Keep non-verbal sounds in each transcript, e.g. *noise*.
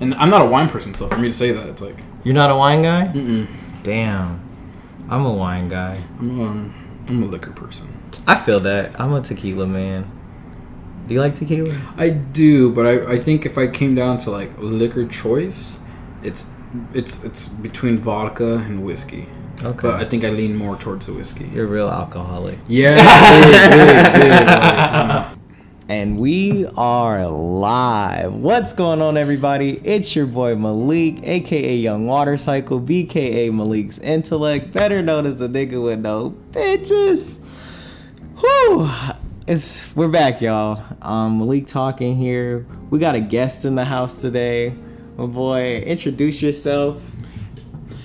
And I'm not a wine person, so for me to say that, it's like You're not a wine guy? mm-mm. Damn. I'm a wine guy. I'm, um, I'm a liquor person. I feel that. I'm a tequila man. Do you like tequila? I do, but I, I think if I came down to like liquor choice, it's it's it's between vodka and whiskey. Okay. But I think I lean more towards the whiskey. You're a real alcoholic. Yeah, big, big, big, like, *laughs* uh, And we are live. What's going on, everybody? It's your boy Malik, aka Young Water Cycle, BKA Malik's Intellect, better known as the nigga with no bitches. Whew. It's we're back, y'all. Um, Malik talking here. We got a guest in the house today. My boy, introduce yourself.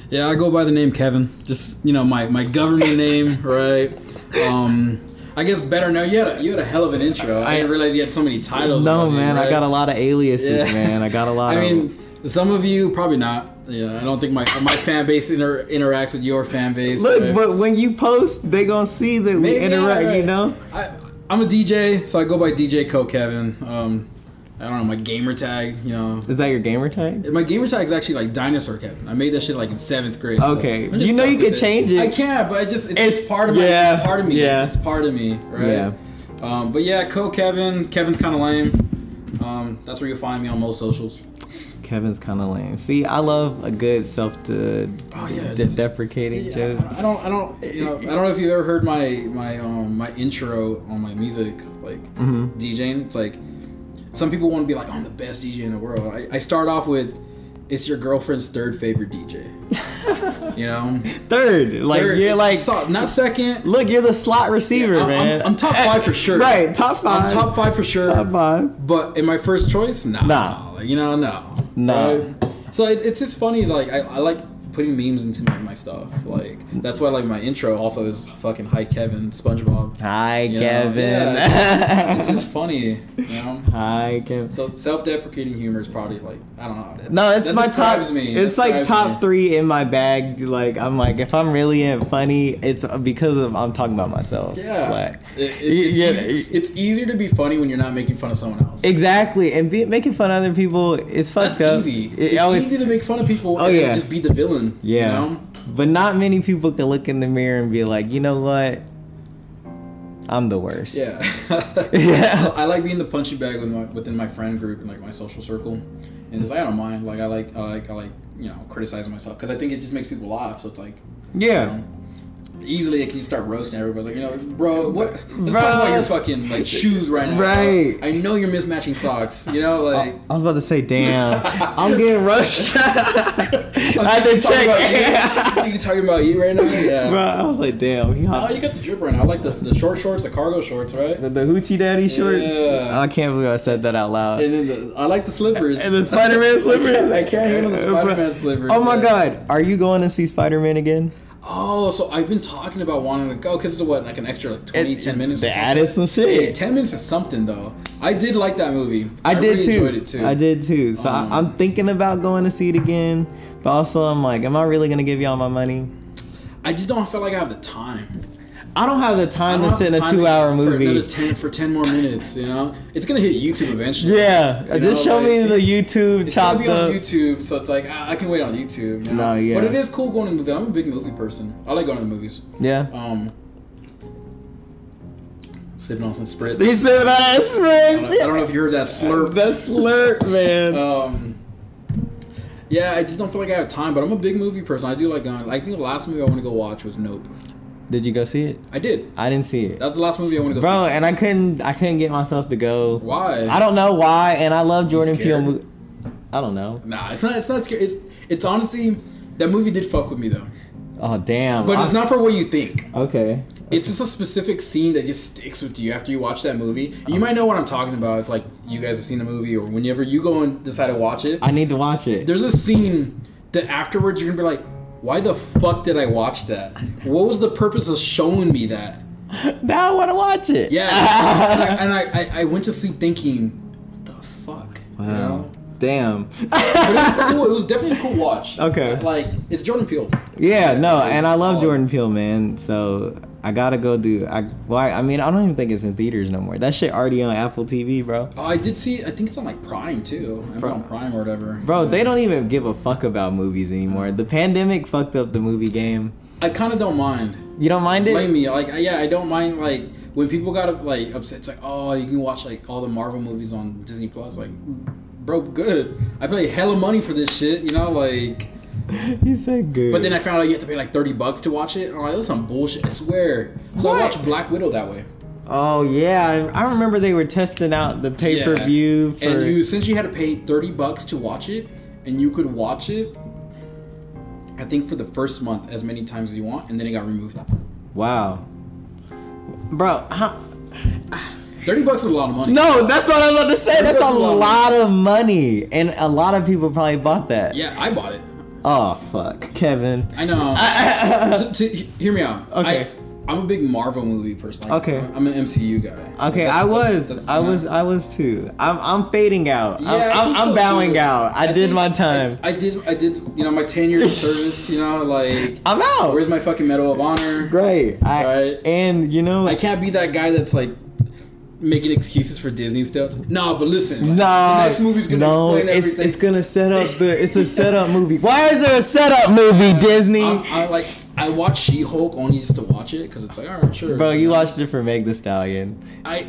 yeah, I go by the name Kevin. Just you know my my government name, right? Um, I guess better now. You had a, you had a hell of an intro. I, I- didn't realize you had so many titles. No, you, man, I got a lot of aliases, Yeah. man. I got a *laughs* lot I of. mean, some of you probably not. Yeah, I don't think my my fan base inter- interacts with your fan base. Look, right? but when you post, they gonna see that we interact. yeah, You know. I, I'm a DJ, so I go by DJ Co Kevin. Um, I don't know my gamer tag. You know, Is that your gamer tag? my gamer tag is actually like Dinosaur Kevin. I made that shit like in seventh grade. Okay. I'm You know you can change it. I can, but I just it's, It's- just part of my yeah, it's part of me. yeah. It's part of me, right? Yeah. Um, but yeah, Co Kevin. Kevin's kind of lame. Um, that's where you'll find me on most socials. Kevin's kind of lame. See, I love a good self de- oh, yeah, de- deprecating Yeah, joke. I don't, I don't, you know, I don't know if you've ever heard my my um my intro on my music, like Mhm. DJing. It's like some people want to be like, oh, I'm the best DJ in the world. I, I start off with, it's your girlfriend's third favorite DJ. *laughs* you know, Third, like Third- you're like, so- not second. look, you're the slot receiver, I'm, I'm- man. I'm top five for sure. *laughs* right, top five. I'm top five for sure. Top five. But in my first choice, nah. Nah. Like, you know, no. Nah. Right? So it, it's just funny. Like I, I like putting memes into my, my stuff. Like that's why like my intro also is fucking hi Kevin SpongeBob. Hi, You Kevin. yeah, It's just funny, you know. Hi, Kevin. So self-deprecating humor is probably like I don't know. No, it's That my top. me. It's like top me. three in my bag. Like I'm like, if I'm really funny, it's because of I'm talking about myself. Yeah. Like, It- it- it's, yeah, easy- it's easier to be funny when you're not making fun of someone else. Exactly, and be, making fun of other people is fucked That's up. easy. It it's always- easy to make fun of people. Oh, and yeah. just be the villain. Yeah, You know? but not many people can look in the mirror and be like, you know what, I'm the worst. Yeah. *laughs* *laughs* Yeah. I, like being the punching bag with my, within my friend group and like my social circle, and it's like I don't mind. Like I like I like I like you know criticizing myself because I think it just makes people laugh. So it's like yeah. Easily like you start roasting everybody. Like you know, bro, what? Let's Bro. talk about your fucking like shoes right now. bro. Right. I know you're mismatching socks. You know, like. I was about to say, damn, *laughs* I'm getting rushed. *laughs* I had to You talking about you? check. So you talking about you right now? Yeah. Bro, I was like, damn, he Oh, you got the drip right now. I like the, the short shorts, the cargo shorts, right? the, the hoochie daddy shorts. Yeah. I can't believe I said that out loud. And then the, I like the slippers. And the Spider-Man slippers. *laughs* I can't, handle the Spider-Man slippers. Oh my yeah. god, are you going to see Spider-Man again? Oh, so I've been talking about wanting to go because it's what like an extra like 20, 10 minutes. They added some shit. Hey, ten minutes is something though. I did like that movie. I, did really too. Enjoyed it too. I did too. So Um, I, I'm thinking about going to see it again, but also I'm like, am I really gonna give y'all my money? I just don't feel like I have the time. I don't have the time to sit in a two-hour movie. another ten for ten more minutes. You know, it's gonna hit YouTube eventually. yeah, You just know, show me the YouTube It's gonna chopped be on up. YouTube, so it's like I, I can wait on YouTube. You know? No, yeah. But it is cool going to the movie. I'm a big movie person. I like going to the movies. Yeah. Um, sipping on some spritz. He said that I don't, I don't know if you heard that slurp. *laughs* that slurp, man. Um, yeah, I just don't feel like I have time, but I'm a big movie person. I do like going. I think the last movie I want to go watch was Nope. Did you go see it? I did. I didn't see it, That was the last movie I want to go bro. And I couldn't. I couldn't get myself to go. Why? I don't know why. And I love Jordan Peele. Mo- I don't know. Nah, it's not. It's not scary. It's it's honestly that movie did fuck with me though, Oh damn. but it's not for what you think. Okay. It's just a specific scene that just sticks with you after you watch that movie. You might know what I'm talking about if like you guys have seen the movie or whenever you go and decide to watch it. I need to watch it. There's a scene that afterwards you're gonna be like, why the fuck did I watch that? What was the purpose of showing me that? now I want to watch it. Yeah, and, I, and I, I, I went to sleep thinking, what the fuck? You Wow. know? Damn. But it was cool. It was definitely a cool watch. Okay. Like it's Jordan Peele. Yeah, no, and I love Jordan Peele, man. So I gotta go do. I well, I, I mean, I don't even think it's in theaters no more. That shit already on Apple TV, bro. Oh, I did see. I think it's on like Prime too. Amazon Prime or whatever. Bro, they don't even give a fuck about movies anymore. The pandemic fucked up the movie game. I kind of don't mind. You don't mind it? Blame me. Like yeah, I don't mind. Like when people got like upset. It's like oh, you can watch like all the Marvel movies on Disney Plus. Like, bro, good. I pay hella money for this shit. You know, like. *laughs* he said good. But then I found out you have to pay like thirty bucks to watch it. I'm like, that's some bullshit. I swear. So What? I watched Black Widow that way. oh yeah, I, I remember they were testing out the pay per view for. And you since you had to pay thirty bucks to watch it, and you could watch it. I think for the first month as many times as you want, and then it got removed. wow, bro. How, Thirty bucks is a lot of money. no, that's what I'm about to say. That's a lot of lot of money, and a lot of people probably bought that. Yeah, I bought it. Oh fuck, Kevin. I know. *laughs* to, to, hear me out. Okay. I, I'm a big Marvel movie person. Like, Okay. I'm an MCU guy. Okay, That's- I that's- was, that's- I was, I was too. I'm, I'm fading out. Yeah, I I'm, I'm, I'm so, bowing too. out. I, did think- my time. I, I did. I did. You know, my ten years of service. You know, like I'm out. where's my fucking Medal of Honor? Great. I, Right. And you know, I can't be that guy that's like making excuses for Disney stuff. Nah, but listen, Nah, the next movie's gonna no, explain it's, everything. it's gonna set up the. *laughs* It's a setup movie. Why is there a setup movie, Disney? I'm, I like I watch She Hulk only just to watch it because it's like all right, sure. Bro, you watched it for Meg the Stallion. I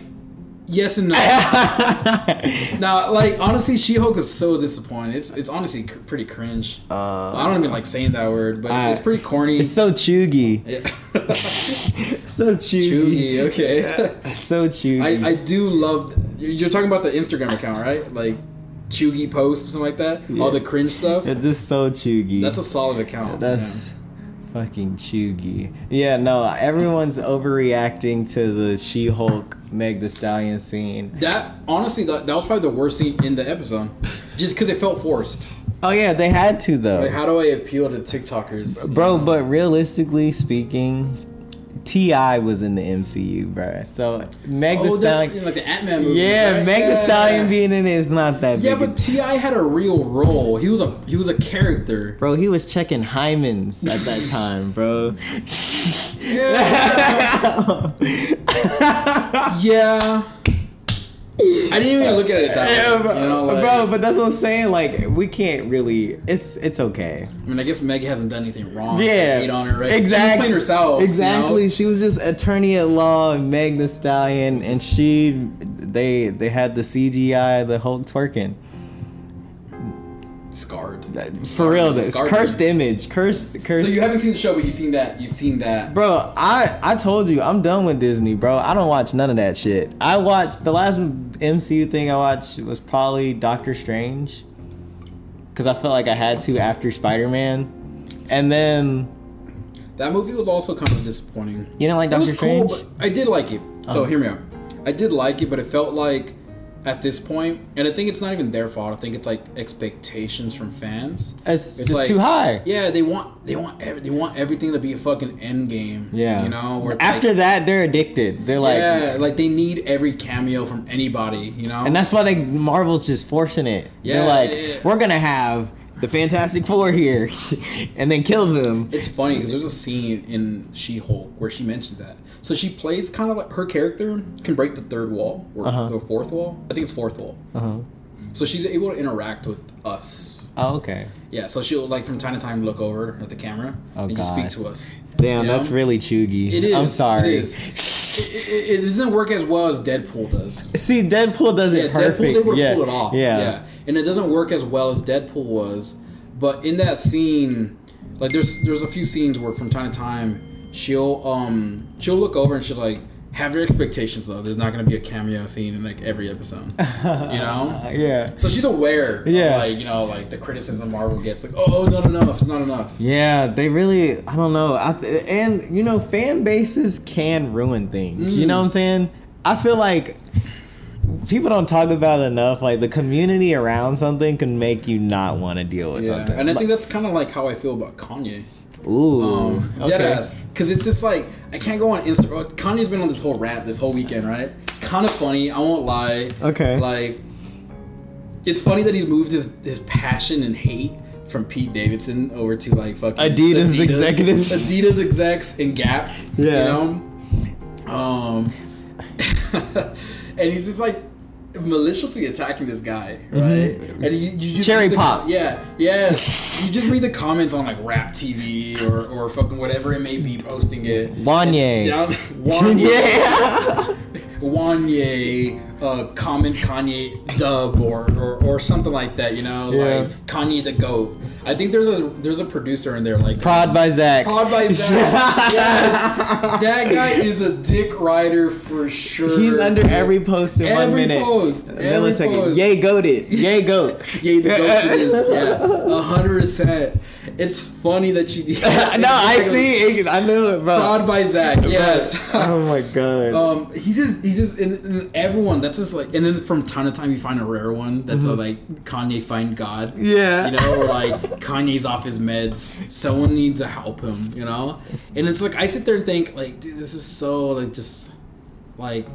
yes and no. *laughs* Nah, like honestly, She Hulk is so disappointing. It's it's honestly cr- pretty cringe. Uh, I don't even like saying that word, but it's pretty corny. it's so chuggy. *laughs* yeah. *laughs* So chuggy. Chewy, okay. So chuggy. I, I do love. You're talking about the Instagram account, right? Like Chugi posts, something like that. All the cringe stuff. it's just so chuggy. That's a solid account. That's fucking chuggy. Yeah, no, everyone's overreacting to the She-Hulk Meg the Stallion scene. that. Honestly, that, that was probably the worst scene in the episode, just because it felt forced. Oh yeah, they had to though. Like, how do I appeal to TikTokers, you Bro, know? but realistically speaking, T.I. was in the MCU, bro. So Meg oh, Stallion, like the Ant Man movie. yeah, right? Meg the Yeah. Stallion being in it is not that bad. Yeah, big. but T.I. had a real role. He was a he was a character. bro, he was checking hymens at that *laughs* time, bro. Yeah. *laughs* I didn't even look at it that Yeah, way. bro, you know, like, bro, but that's what I'm saying. Like, we can't really. It's it's okay. I mean, I guess Meg hasn't done anything wrong. Yeah, hate on her, right? Exactly. She was playing herself. you know? Exactly. She was just attorney at law and Meg the Stallion, and she, they, they had the CGI, the Hulk twerking. Scarred. For real, this Scarred. cursed image, cursed, cursed. So you haven't seen the show, but you've seen that. You've seen that. Bro, I I told you I'm done with Disney, bro. I don't watch none of that shit. I watched the last MCU thing I watched was probably Doctor Strange, because I felt like I had to after Spider Man, and then That movie was also kind of disappointing. you didn't like Doctor was cool, Strange. but I did like it. So Oh. hear me out. I did like it, but it felt like at this point, and I think it's not even their fault. I think it's like expectations from fans. It's, It's just like- too high. Yeah, they want they want every, they want everything to be a fucking end game. Yeah. you know. After like, that, they're addicted. They're like, yeah, like they need every cameo from anybody. You know, and that's why they Marvel's just forcing it. Yeah, they're like, yeah, yeah. we're gonna have the Fantastic Four here, *laughs* and then kill them. It's funny because there's a scene in She Hulk where she mentions that. So she plays kind of like her character can break the third wall or Uh-huh. the fourth wall. I think it's fourth wall. Uh huh. So she's able to interact with us. Oh, okay. Yeah, so she'll like from time to time look over at the camera Oh, and just speak to us. Damn, You that's really chuggy. It is. I'm sorry. It is. *laughs* It, it, it doesn't work as well as Deadpool does. See, Deadpool does Yeah, it perfect. Deadpool's able to yeah. pull it off. Yeah. yeah, and it doesn't work as well as Deadpool was. But in that scene, like there's there's a few scenes where from time to time she'll um she'll look over and she'll like have your expectations though. There's not gonna be a cameo scene in like every episode. You know. *laughs* Yeah. So she's aware, Yeah. of, like you know, like the criticism Marvel gets, like, oh, oh, not enough, it's not enough. Yeah, they really, I don't know. I th- and, you know, fan bases can ruin things. You know mm. what I'm saying? I feel like people don't talk about it enough. Like, the community around something can make you not want to deal with Yeah, something. and I think that's kind of like how I feel about Kanye. Ooh. Um, okay. dead ass. Because it's just like, I can't go on Instagram. Kanye's been on this whole rant this whole weekend, right? Kind of funny, I won't lie. Okay. Like, it's funny that he's moved his his passion and hate from Pete Davidson over to like fucking Adidas executives. Adidas execs and Gap. Yeah. You know? Um *laughs* and he's just like maliciously attacking this guy, right? And you, you just Mm-hmm. Cherry the pop. yeah, yes. *laughs* you just read the comments on like Rap TV or, or fucking whatever it may be posting it. Wanye. And- yeah, *laughs* Wanye. yeah. *laughs* Wanye, uh, comment Kanye dub or, or or something like that, you know, Yeah. like Kanye the goat. I think there's a there's a producer in there like Prod by Zach. Prod by *laughs* Zach. yes, that guy is a dick rider for sure. He's under every post in one Every minute. post, A every millisecond. post. Yay, goated. Yay, goat. Yay, the goat is yeah, a hundred percent. It's funny that you. *laughs* no, I see. it. I knew it, bro. Prod by Zach. Yes. *laughs* oh my god. *laughs* Um, he's just he's just and everyone that's just like and then from time to time you find a rare one that's a, like Kanye find God. Mm-hmm. yeah. You know, or like Kanye's off his meds. Someone needs to help him. You know, and it's like I sit there and think like, dude, this is so like just like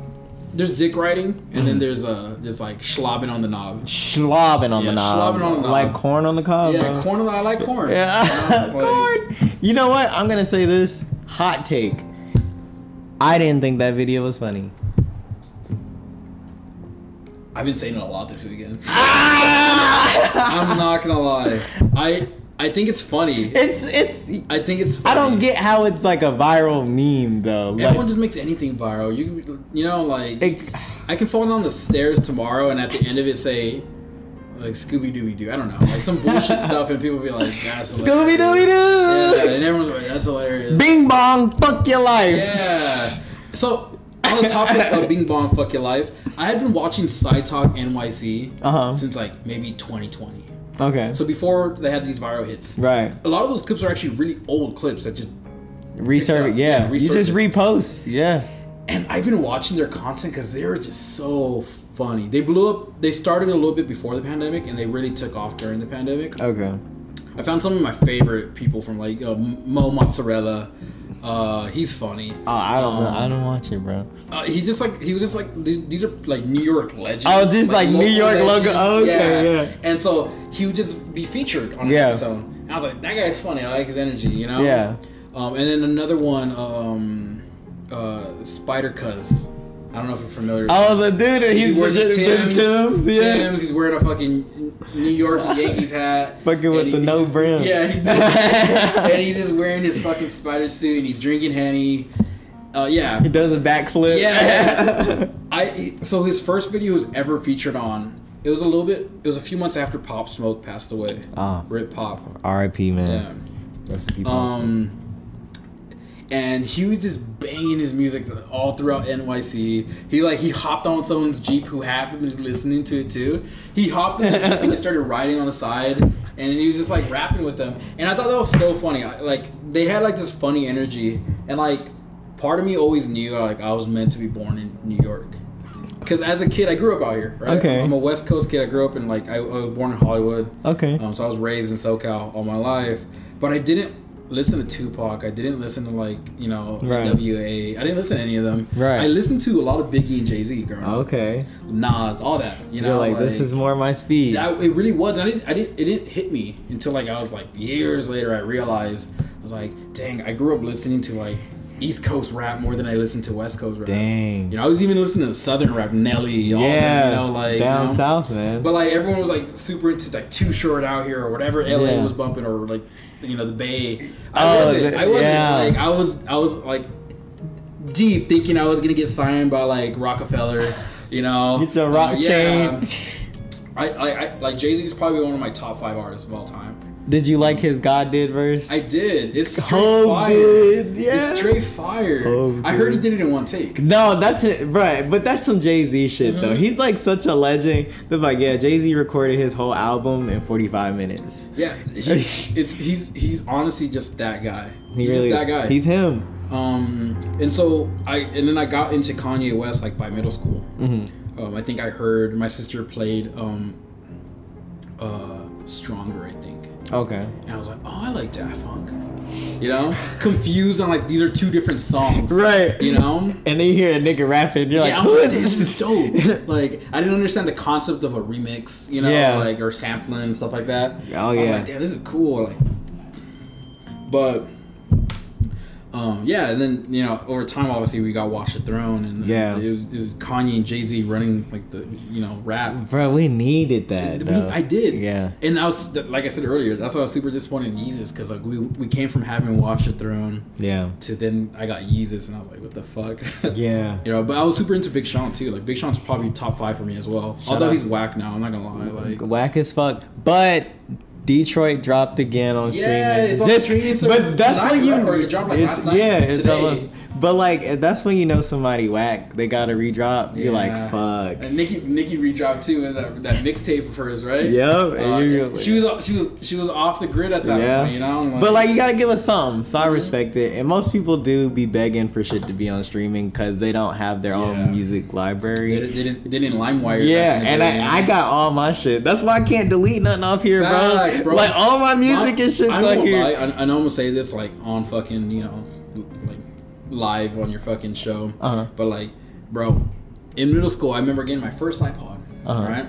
there's dick riding and then there's uh just like schlobbing on the knob. Schlobbing on Yeah, the knob. schlobbing on the knob. Like corn on the cob. Yeah, bro. corn. I like corn. Yeah. *laughs* Like- corn. You know what? I'm gonna say this. Hot take. I didn't think that video was funny. I've been saying it a lot this weekend. Ah! *laughs* I'm not gonna lie. I I think it's funny. It's it's. I think it's. I don't get how it's like a viral meme though. Like, Everyone just makes anything viral. You you know like it- I can fall down the stairs tomorrow and at the end of it say like Scooby Dooby Doo. I don't know like some bullshit *laughs* stuff and people be like that's Scooby Dooby Yeah, and everyone's like that's hilarious. Bing bong, fuck your life. Yeah. So on the topic of Bing Bong Fuck Your Life, I had been watching Side Talk NYC Uh-huh. since like maybe 2020. Okay. So before they had these viral hits, right. a lot of those clips are actually really old clips that just Resurface. Yeah. Yeah, you just repost. Yeah. and I've been watching their content because they were just so funny. They blew up. They started a little bit before the pandemic, and they really took off during the pandemic. Okay. I found some of my favorite people from like uh, Mo Mozzarella. Uh, he's funny. Oh, I don't. know. Um, I don't watch it, bro. Uh, he's just like he was just like these, these are like New York legends. Oh, just like New local York logo. Oh, okay, yeah. And so he would just be featured on an Yeah. episode. And I was like, that guy's funny. I like his energy, you know. Yeah. Um, and then another one, um, uh, Spider Cuz. I don't know if you're familiar. with Oh, the dude. that He He's wears Tim's. Tim's, Tim's. Yeah. Tim's. He's wearing a fucking New York Yankees hat. Fucking with the he- no brim. Yeah, he, *laughs* and he's just wearing his fucking spider suit and he's drinking henny. Uh, yeah, He does a backflip. Yeah. *laughs* I so his first video was ever featured on. It was a little bit. It was a few months after Pop Smoke passed away. Ah. Rip Pop. R.I.P. Man. Yeah. Rest in peace. Um. And he was just banging his music all throughout NYC. He like he hopped on someone's jeep who happened to be listening to it too. He hopped in and just *laughs* started riding on the side, and he was just like rapping with them. And I thought that was so funny. Like they had like this funny energy, and like part of me always knew like I was meant to be born in New York. Because as a kid, I grew up out here. Right? Okay. I'm a West Coast kid. I grew up in like I, I was born in Hollywood. okay. Um, so I was raised in SoCal all my life, but I didn't listen to Tupac. I didn't listen to like you know Right. WA. I didn't listen to any of them. Right. I listened to a lot of Biggie and Jay Z growing up. okay. Nas, all that. You You're know, like, this is more my speed. that, it really was. I didn't. I didn't. It didn't hit me until like I was like years later. I realized I was like, dang, I grew up listening to like East Coast rap more than I listened to West Coast rap. Dang. You know, I was even listening to Southern rap, Nelly, all yeah. that, you know, like down you know? south, man. But like everyone was like super into like Too Short out here or whatever LA Yeah. was bumping or like you know the Bay. I Oh, wasn't. the- I wasn't yeah. like I was. I was like deep thinking I was gonna get signed by like Roc-A-Fella. You know, Get your rock Uh, chain. I, I, I like Jay Z is probably one of my top five artists of all time. Did you like his God did verse? I did. It's straight Oh, fire. good, yeah. It's straight fire. Oh, I heard he did it in one take. No, that's it, right? But that's some Jay Z shit though. Mhm. He's like such a legend. They're like, yeah, Jay Z recorded his whole album in 45 minutes. Yeah, *laughs* he's, it's he's he's honestly just that guy. He he's really, just that guy. He's him. Um, and so I and then I got into Kanye West like by middle school. Mm-hmm. Um, I think I heard my sister played um, uh, Stronger, Okay. and I was like, oh, I like Daft Punk. You know, *laughs* confused on like these are two different songs. Right. You know. And then you hear a nigga rapping, you're yeah, like, I'm who like, is this this? is dope. *laughs* like, I didn't understand the concept of a remix, you know, Yeah. like or sampling and stuff like that. Oh, yeah, I was like, damn, this is cool. Like, but, um, yeah, and then you know, over time, obviously, we got Watch the Throne, and Yeah. it was, it was Kanye and Jay Z running like the you know rap. Bro, we needed that. We- I did, Yeah. and I was like I said earlier, that's why I was super disappointed in Yeezus because like we we came from having Watch the Throne Yeah. to then I got Yeezus, and I was like, what the fuck? *laughs* Yeah. You know, but I was super into Big Sean too. Like Big Sean's probably top five for me as well. Shout Although out. he's whack now, I'm not gonna lie. Like, Whack as fuck. But Detroit dropped again on Yeah, streaming. it's on streaming service but that's when you? Or it dropped, like, it's- last night? Yeah, it Today. dropped But like that's when you know somebody whack. They got to redrop. You're like, fuck. And Nicki Nicki redropped too with that, that mixtape of hers, right? Yep, Uh, and you're- she was she was she was off the grid at that Yeah. point, you know. But like you gotta give us something, so I Mm-hmm. respect it. And most people do be begging for shit to be on streaming because they don't have their Yeah. own music library. didn't- they didn't they didn't LimeWire. Yeah, back in the and day. I, I got all my shit. That's why I can't delete nothing off here, Facts, bro. bro. Like all my music My- and shit's I on here. lie, I, I know I'm gonna say this like on fucking you know like live on your fucking show, Uh-huh. but like, bro, in middle school, I remember getting my first iPod, Uh-huh. right?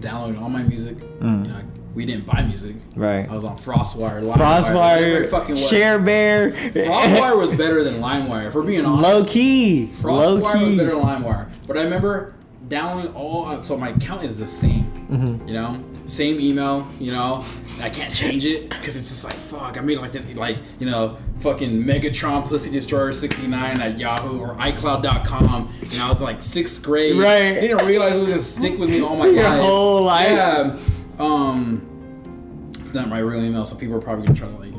Downloading all my music. Mm. You know, we didn't buy music. Right. I was on FrostWire, LimeWire, fucking Frostwire, was. Share Bear, FrostWire was better than LimeWire. If we're being honest, low key, low FrostWire was better than LimeWire. But I remember downloading all. So my account is the same. Mm-hmm. You know, same email. You know, I can't change it because it's just like fuck. I made it like this, like you know, fucking Megatron Pussy Destroyer sixty nine at Yahoo or iCloud.com. You know, it's like sixth grade. Right. I didn't realize it was gonna stick with me all my *laughs* Your life. whole life. Yeah. Um. It's not my real email, so people are probably gonna try to like.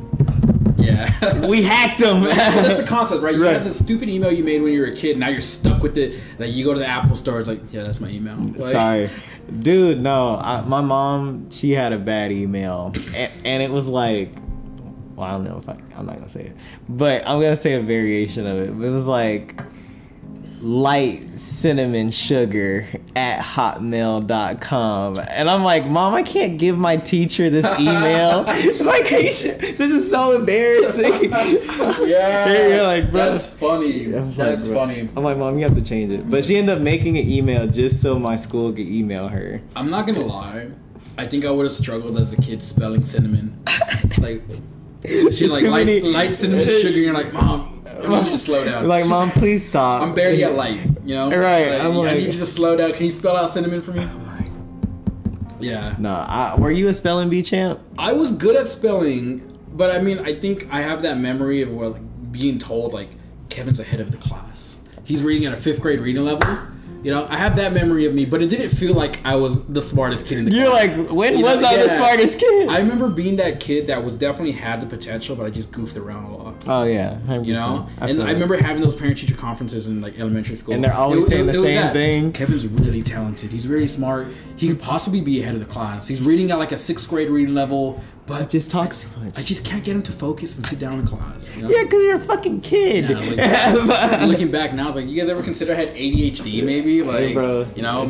Yeah. *laughs* We hacked them. That's the concept, right? You Right. have this stupid email you made when you were a kid. Now you're stuck with it. Like you go to the Apple store, it's like, yeah, that's my email. Like, Sorry, dude. No, I, my mom she had a bad email, and, and it was like, well, I don't know if I, I'm not gonna say it, but I'm gonna say a variation of it. It was like light cinnamon sugar at hotmail.com and i'm like mom i can't give my teacher this *laughs* email *laughs* like this is so embarrassing *laughs* Yeah. You're like, bro. That's funny. I'm That's bro. funny. I'm like, mom, you have to change it. But she ended up making an email just so my school could email her. I'm not gonna lie. I think I would have struggled as a kid spelling cinnamon. like she's like light, light cinnamon sugar. You're like, mom, You slow down. Like, mom, please stop. I'm barely at light. You know. Right, Like, I'm like, I need you to slow down. Can you spell out cinnamon for me? Oh yeah. No, I, were you a spelling bee champ? I was good at spelling, but I mean, I think I have that memory of what like being told like Kevin's ahead of the class. He's reading at a fifth grade reading level. You know, I have that memory of me, but it didn't feel like I was the smartest kid in the You're class. like, when You know, was I the smartest kid? I remember being that kid that was definitely had the potential, but I just goofed around a lot. oh yeah, 100%. You know, I and I remember having those parent teacher conferences in like elementary school, And they're always saying the was same thing. Kevin's really talented. He's really smart. He could possibly be ahead of the class. He's reading at like a sixth grade reading level, but just talks much. I just can't get him to focus and sit down in class. You know? yeah, because you're a fucking kid. Yeah, like, *laughs* looking back now, I was like, you guys ever consider I had ADHD? Maybe like, you know,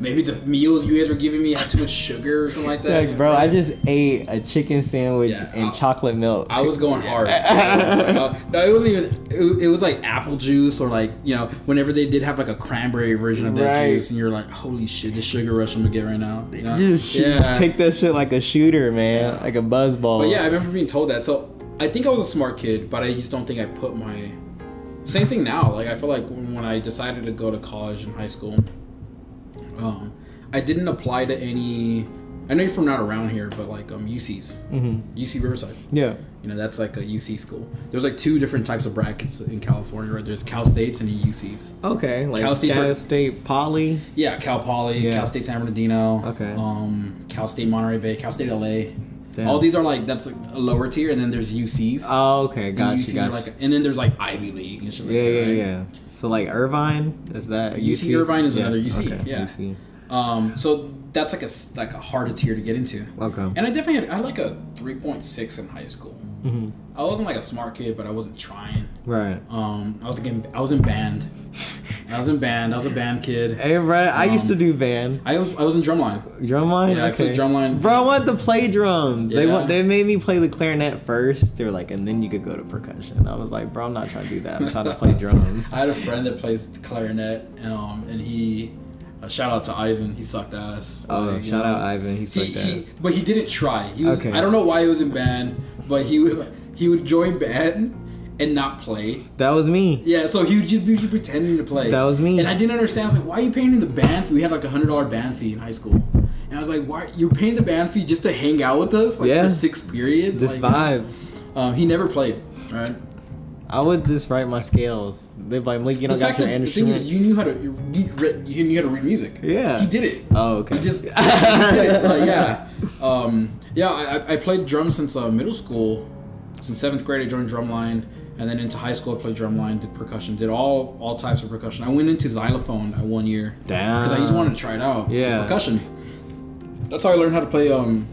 maybe the meals you guys were giving me had too much sugar or something like that. like, bro, I just ate a chicken sandwich Yeah, and I- chocolate milk. I was going hard. Uh, *laughs* no, it wasn't even. It, it was like apple juice or like you know whenever they did have like a cranberry version of that Right. juice, and you're like, holy shit, the sugar rush I'm gonna get right now. You know? just shoot, take that shit like a shooter, man, Yeah. like a buzz ball. But yeah, I remember being told that. So I think I was a smart kid, but I just don't think I put my. Same thing now. Like I feel like when I decided to go to college and high school, um, I didn't apply to any. I know you're from not around here, but like um UC's, Mhm. UC Riverside. yeah, You know that's like a UC school. There's like two different types of brackets in California. Right? There's Cal States and the UC's. okay, like Cal Cal State, are- State Poly. Yeah, Cal Poly, Yeah. Cal State San Bernardino. Okay. Um, Cal State Monterey Bay, Cal State LA. Damn. All these are like that's like a lower tier, and then there's UCs. Oh, okay, gotcha, UCs gotcha. like, and then there's like Ivy League and shit like yeah, that. yeah, right? yeah. So like Irvine, is that a UC Irvine is Yeah, another UC, Okay, yeah. UC. Um, so that's like a like a harder tier to get into. Okay. And I definitely had I had like a three point six in high school. Hmm I wasn't like a smart kid, but I wasn't trying. Right. Um, I was again I was in band. I was in band. I was a band kid. Hey, bro, I used Um, to do band. I was I was in drumline. Drumline? Yeah, I okay. played drumline. Bro, I wanted to play drums. They want they made me play the clarinet first. They were like, and then you could go to percussion. I was like, bro, I'm not trying to do that. I'm trying to play *laughs* drums. I had a friend that plays the clarinet, and, um, and he. Uh, shout out to Ivan. He sucked ass. Oh, Like, shout know, out Ivan. He He, sucked he, ass. but he didn't try. He was. Okay. I don't know why he was in band, but he would he would join band and not play. That was me. Yeah, so he would just be pretending to play. That was me. And I didn't understand. I was like, why are you paying the band fee? We had like a hundred dollar band fee in high school. And I was like, why you're paying the band fee just to hang out with us? Like Yeah. for sixth period? Just like, vibes. Um, he never played. Right. I would just write my scales. They'd be like, Malik, you The don't got your that the thing is, you knew how to you, read, you knew how to read music. Yeah. He did it. oh, okay. He just *laughs* he did. Like, yeah. Um, yeah, I, I- I played drums since uh, middle school. Since seventh grade, I joined drumline, and then into high school, I played drumline, did percussion, did all all types of percussion. I went into xylophone at one year Damn. because I just wanted to try it out. Yeah. percussion. That's how I learned how to play um,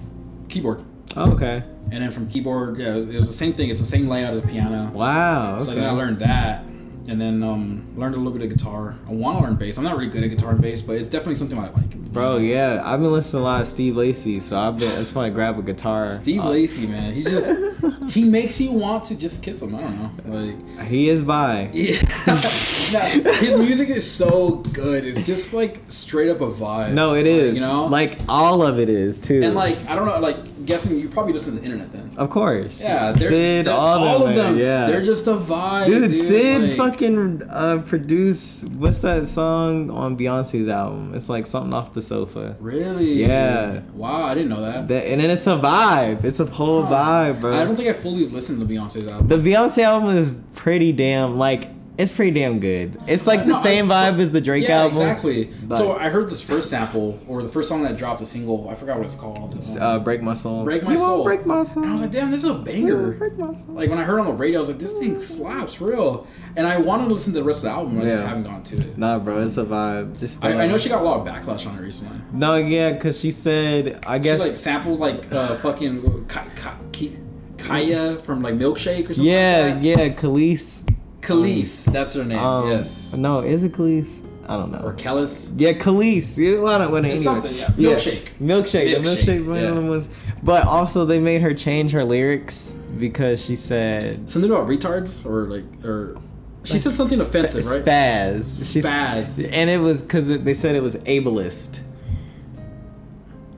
keyboard. Oh, okay. And then from keyboard, yeah, it was, it was the same thing. It's the same layout as a piano. Wow. So then I learned that, and then um, learned a little bit of guitar. I want to learn bass. I'm not really good at guitar and bass, but it's definitely something I like. Bro, yeah, I've been listening to a lot of Steve Lacy, so I've been. I just want to grab a guitar. Steve Uh, Lacy, man, he just *laughs* he makes you want to just kiss him. I don't know, like He is by. yeah. *laughs* *laughs* Nah, his music is so good. It's just like straight up a vibe. No, it Like, is. you know, like all of it is too. and like I don't know, like guessing you probably listen to the internet then. of course. Yeah, they're, Syd, they're- all, all, of of them. Yeah. they're just a vibe, Dude, dude. Syd like- fucking uh, produced what's that song on Beyonce's album? It's like something off the sofa. Really? Yeah. Wow, I didn't know that. That, and then it's a vibe. It's a whole Huh. vibe, bro. I don't think I fully listened to Beyonce's album. the Beyonce album is pretty damn like it's pretty damn good. It's like the No, I- same so- vibe as the Drake yeah, album. exactly. But- so I heard this first sample or the first song that dropped a single. I forgot what it's called. Um, Uh, break my soul. Break My You Soul. Break my soul. and I was like, damn, this is a banger. Break my soul. Like when I heard it on the radio, I was like, this thing slaps for real. And I wanted to listen to the rest of the album. I just haven't gone to it. Nah, bro, it's a vibe. Just I, I know she got a lot of backlash on it recently. No, yeah, cause she said I She guess like sampled like uh, fucking Ka- Ka- Ki- Kaya from like Milkshake or something. yeah, like that. yeah, Khalees. Khalees, that's her name. Um, yes. No, is it Khalees? I don't know. Or Kellis. Yeah, Khalees. Yeah, well, I don't- well, It's anyway. something, yeah. Milkshake. Milkshake. The Milkshake, milkshake yeah. was. But also, they made her change her lyrics because she said Something about retards or like or she said something offensive, right? Spaz. She's- Spaz. And it was because they said it was ableist.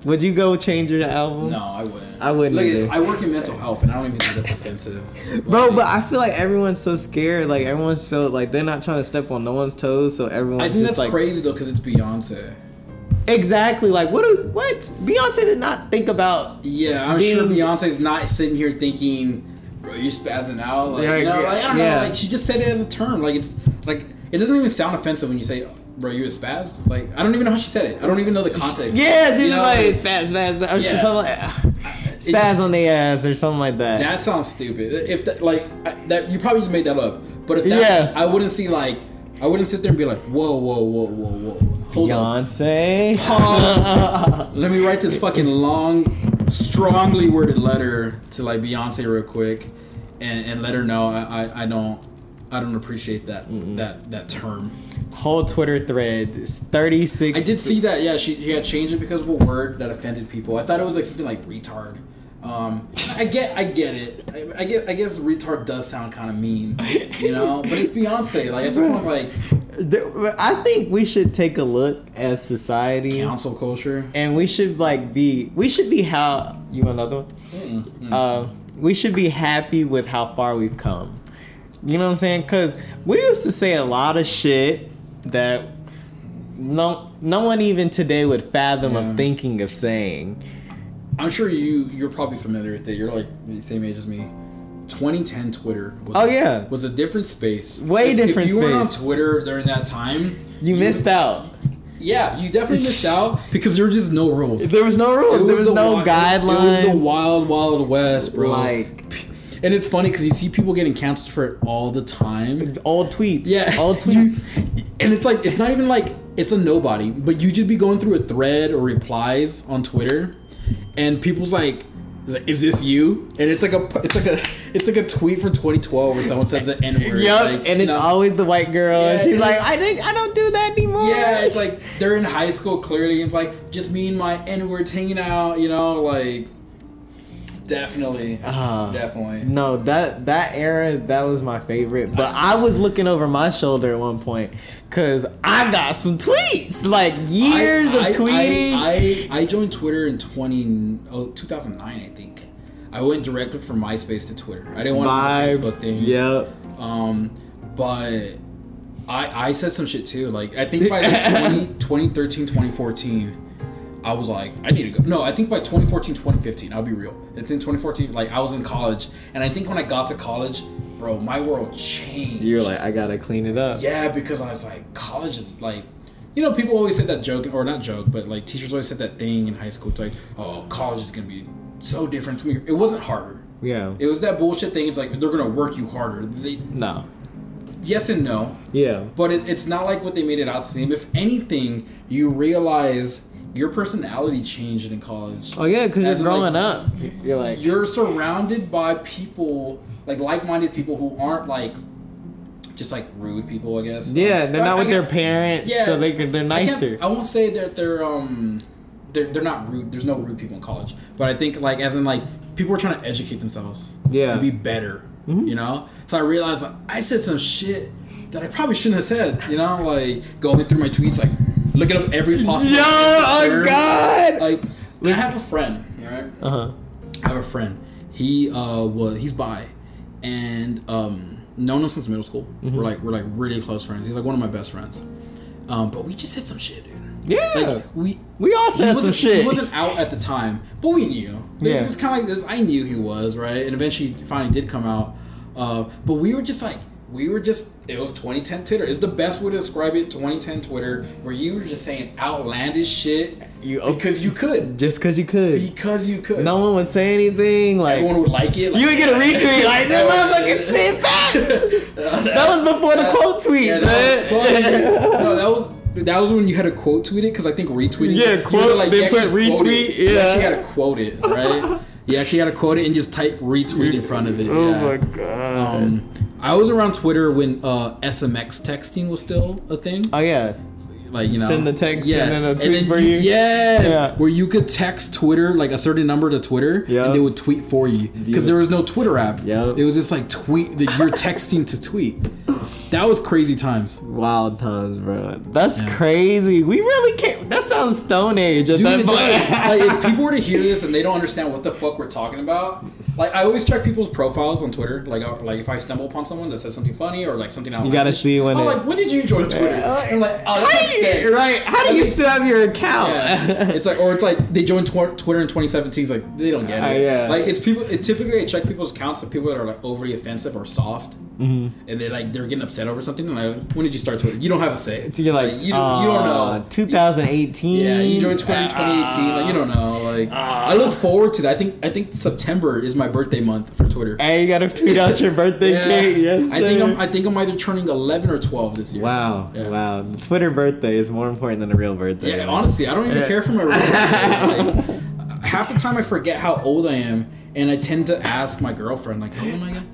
Would you go change your album? No, I wouldn't. I wouldn't Look, either. I work in mental health, and I don't even think that's offensive. *laughs* Bro, Like, but I feel like everyone's so scared. Like everyone's so like they're not trying to step on no one's toes. So everyone's I think just that's like crazy though, because it's Beyonce. exactly like what? do- What? Beyonce did not think about. Yeah, I'm Being- sure Beyonce's not sitting here thinking, "Bro, you're spazzing out." Like, Yeah, you know, yeah, like, I don't yeah. know. Like she just said it as a term. Like it's like it doesn't even sound offensive when you say, "Bro, you a spaz." Like I don't even know how she said it. I don't even know the context. Yeah, she was like spaz, spaz, spaz, or Yeah. something like spaz just- on the ass or something like that. That sounds stupid. If that, like I- that, you probably just made that up. But if that, Yeah. I wouldn't see like, I wouldn't sit there and be like, whoa, whoa, whoa, whoa, whoa, hold on. Beyonce. Pause. Let me write this *laughs* fucking long, strongly worded letter to like Beyonce real quick, and, and let her know I, I, I don't I don't appreciate that that that term. Whole Twitter thread is 36. I did see that. Yeah, she, she had changed it because of a word that offended people. I thought it was like something like retard. Um, I get, I get it. I, I get, I guess retard does sound kind of mean, you know. But it's Beyonce. Like at this point, like I think we should take a look as society, cancel culture. and we should like be. We should be how you want another one. Mm-mm. Uh, we should be happy with how far we've come. You know what I'm saying? Because we used to say a lot of shit that no no one even today would fathom Yeah. of thinking of saying. I'm sure you you're probably familiar with it. You're like the same age as me. 2010 Twitter. Was Oh, yeah. was a different space. Way If- different If you weren't on. Twitter during that time, You missed out. Yeah, you definitely missed *laughs* out because there were just no rules. There was no rules. There was the no wi- guideline. It was the wild, wild west, bro. Like and it's funny because you see people getting canceled for it all the time. All tweets. Yeah, All *laughs* tweets. And it's like it's not even like it's a nobody, but you just be going through a thread or replies on Twitter, and people's like like, is this you? And it's like a it's like a it's like a tweet from 2012 where someone said the N word. Yep, like, and it's no. always the white girl. Yeah, She's like, I think I don't do that anymore. Yeah, it's like they're in high school clearly. And it's like just me and my N words hanging out. You know, like definitely, Ah. definitely. No, that that era that was my favorite. But I was looking over my shoulder at one point because I got some tweets, like years I, of I- tweeting. I, I, I joined Twitter in 20, oh, 2009, I think. I went directly from MySpace to Twitter. I didn't want to do the Facebook thing. Yep. Um, but I I said some shit too. Like I think by like *laughs* 20, 2013, 2014, I was like, I need to go. No, I think by 2014, 2015, I'll be real. I think 2014, like I was in college, and I think when I got to college, bro, my world changed. You're like, I gotta clean it up. Yeah, because I was like, college is like, you know, people always said that joke, or not joke, but like teachers always said that thing in high school. It's like, oh, college is gonna be so different to me. It wasn't harder. Yeah. It was that bullshit thing. It's like they're gonna work you harder. They, No. yes and no, Yeah. but it, it's not like what they made it out to seem. If anything, you realize your personality changed in college. Oh yeah, because you're As in, like, growing up. You're like, You're surrounded by people like like-minded people who aren't like just like rude people, I guess. yeah, they're I- not I with their can't- parents, Yeah, so they can they're can't- nicer. I won't say that they're um they're, they're not rude. There's no rude people in college, but I think like as in like people are trying to educate themselves, Yeah. and be better. Mhm. You know, so I realized like, I said some shit that I probably shouldn't have said. You know, like going through my tweets, like looking up every possible. Yo, oh. God! Like I have a friend, right? Uh huh. I have a friend. He uh was he's bi, and um known him since middle school. Mm-hmm. We're like we're like really close friends. He's like one of my best friends. Um, but we just said some shit, dude. Yeah. Like we we all said some shit. He wasn't out at the time, but we knew. It's, Yeah. it's kind of like this. I knew he was right, and eventually, finally, did come out. Uh, but we were just like, we were just. It was 2010 Twitter. It's the best way to describe it. 2010 Twitter, where you were just saying outlandish shit You- because you could, Just because you could. because you could. No one would say anything. Like everyone would like it. Like, you would get a retweet. *laughs* Like that motherfucking spit facts. *laughs* That was before the quote tweet. Yeah, that was man. funny. *laughs* no, that was that was when you had to quote tweet it because I think retweeting. Yeah, you quote, you they actually put quote retweet. You yeah. actually had to quote it, right? You actually got to quote it and just type retweet in front of it. *laughs* oh yeah. my god. Um, I was around Twitter when uh, SMS texting was still a thing. oh yeah. Like you know, Send the text and then a tweet for you- you? Yes, Yeah. where you could text Twitter like a certain number to Twitter, Yeah. and they would tweet for you because there was no Twitter app. Yep. It was just like tweet that you're texting to tweet. That was crazy times. Wild times, bro. That's Yeah. crazy. We really can't. That sounds Stone Age at Dude, that point. *laughs* like if people were to hear this and they don't understand what the fuck we're talking about, like I always check people's profiles on Twitter. Like, uh, like if I stumble upon someone that says something funny or like something else, You gotta see when I'm it- like, when did you join Twitter? I'm like, oh, that How makes do you, sense. right? How do you still have your account? Yeah. it's like, or it's like they joined tw- Twitter in 2017. It's like they don't get it. Uh, yeah. Like it's people. It typically I check people's accounts of people that are like overly offensive or soft, Mm-hmm. and they like they're getting upset over something. And I like, when did you start Twitter? You don't have a say. So you're like, you, don't, you don't know. 2018. Yeah, you joined Twitter in 2018. Like you don't know. Like I look forward to that. I think I think September is my birthday month for Twitter. Hey, you gotta tweet out your birthday *laughs* Yeah. cake. Yes, I think. I'm I think I'm either turning 11 or 12 this year. Wow, Yeah. wow. The Twitter birthday is more important than a real birthday. Yeah, honestly, I don't even Yeah. care for my real *laughs* birthday. Like, half the time I forget how old I am, and I tend to ask my girlfriend like, "How old am I again?"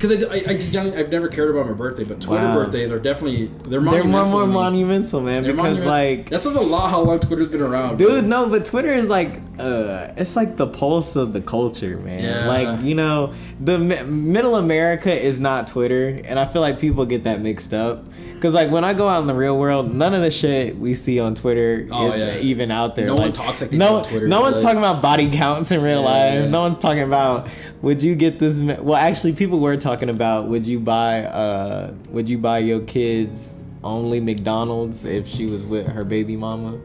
Because I, I, I just don't- I've never cared about my birthday, but Twitter Wow. birthdays are definitely they're They're more monumental. more monumental, man. They're because monumental. like, that says a lot how long Twitter's been around. dude, no, but Twitter is like, uh, it's like the pulse of the culture, man. Yeah. Like, you know, the mi- middle America is not Twitter, and I feel like people get that mixed up. Cause like when I go out in the real world, none of the shit we see on Twitter Oh, is yeah. even out there. No like, one talks like no, on Twitter, No one's like- talking about body counts in real Yeah, life. No one's talking about would you get this? me- Well, actually, people were talking about would you buy uh would you buy your kids only McDonald's if she was with her baby mama?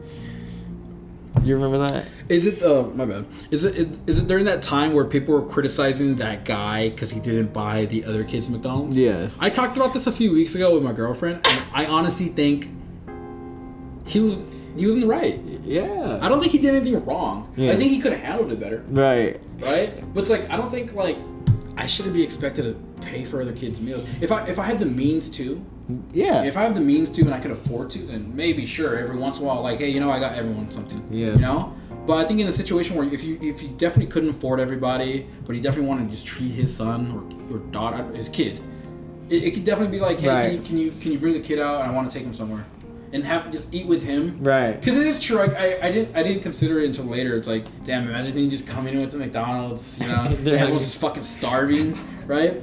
You remember that? Is it uh my bad? Is it is it during that time where people were criticizing that guy because he didn't buy the other kids McDonald's? Yes. I talked about this a few weeks ago with my girlfriend, and I honestly think he was he was in the right. Yeah. I don't think he did anything wrong. Yeah. I think he could have handled it better, Right. right? But it's like I don't think like I shouldn't be expected to pay for other kids' meals. If I if I had the means to, Yeah. if I have the means to and I could afford to, then maybe sure every once in a while, like hey, you know, I got everyone something. Yeah. You know, But I think in a situation where if you if you definitely couldn't afford everybody, but he definitely wanted to just treat his son or, or daughter, his kid, it, it could definitely be like, hey, Right. can, you, can you can you bring the kid out? I want to take him somewhere, and have just eat with him. Right. Because it is true. Like I, I didn't I didn't consider it until later. It's like, damn, imagine you just coming in with the McDonald's, you know, *laughs* and everyone's just fucking starving, right?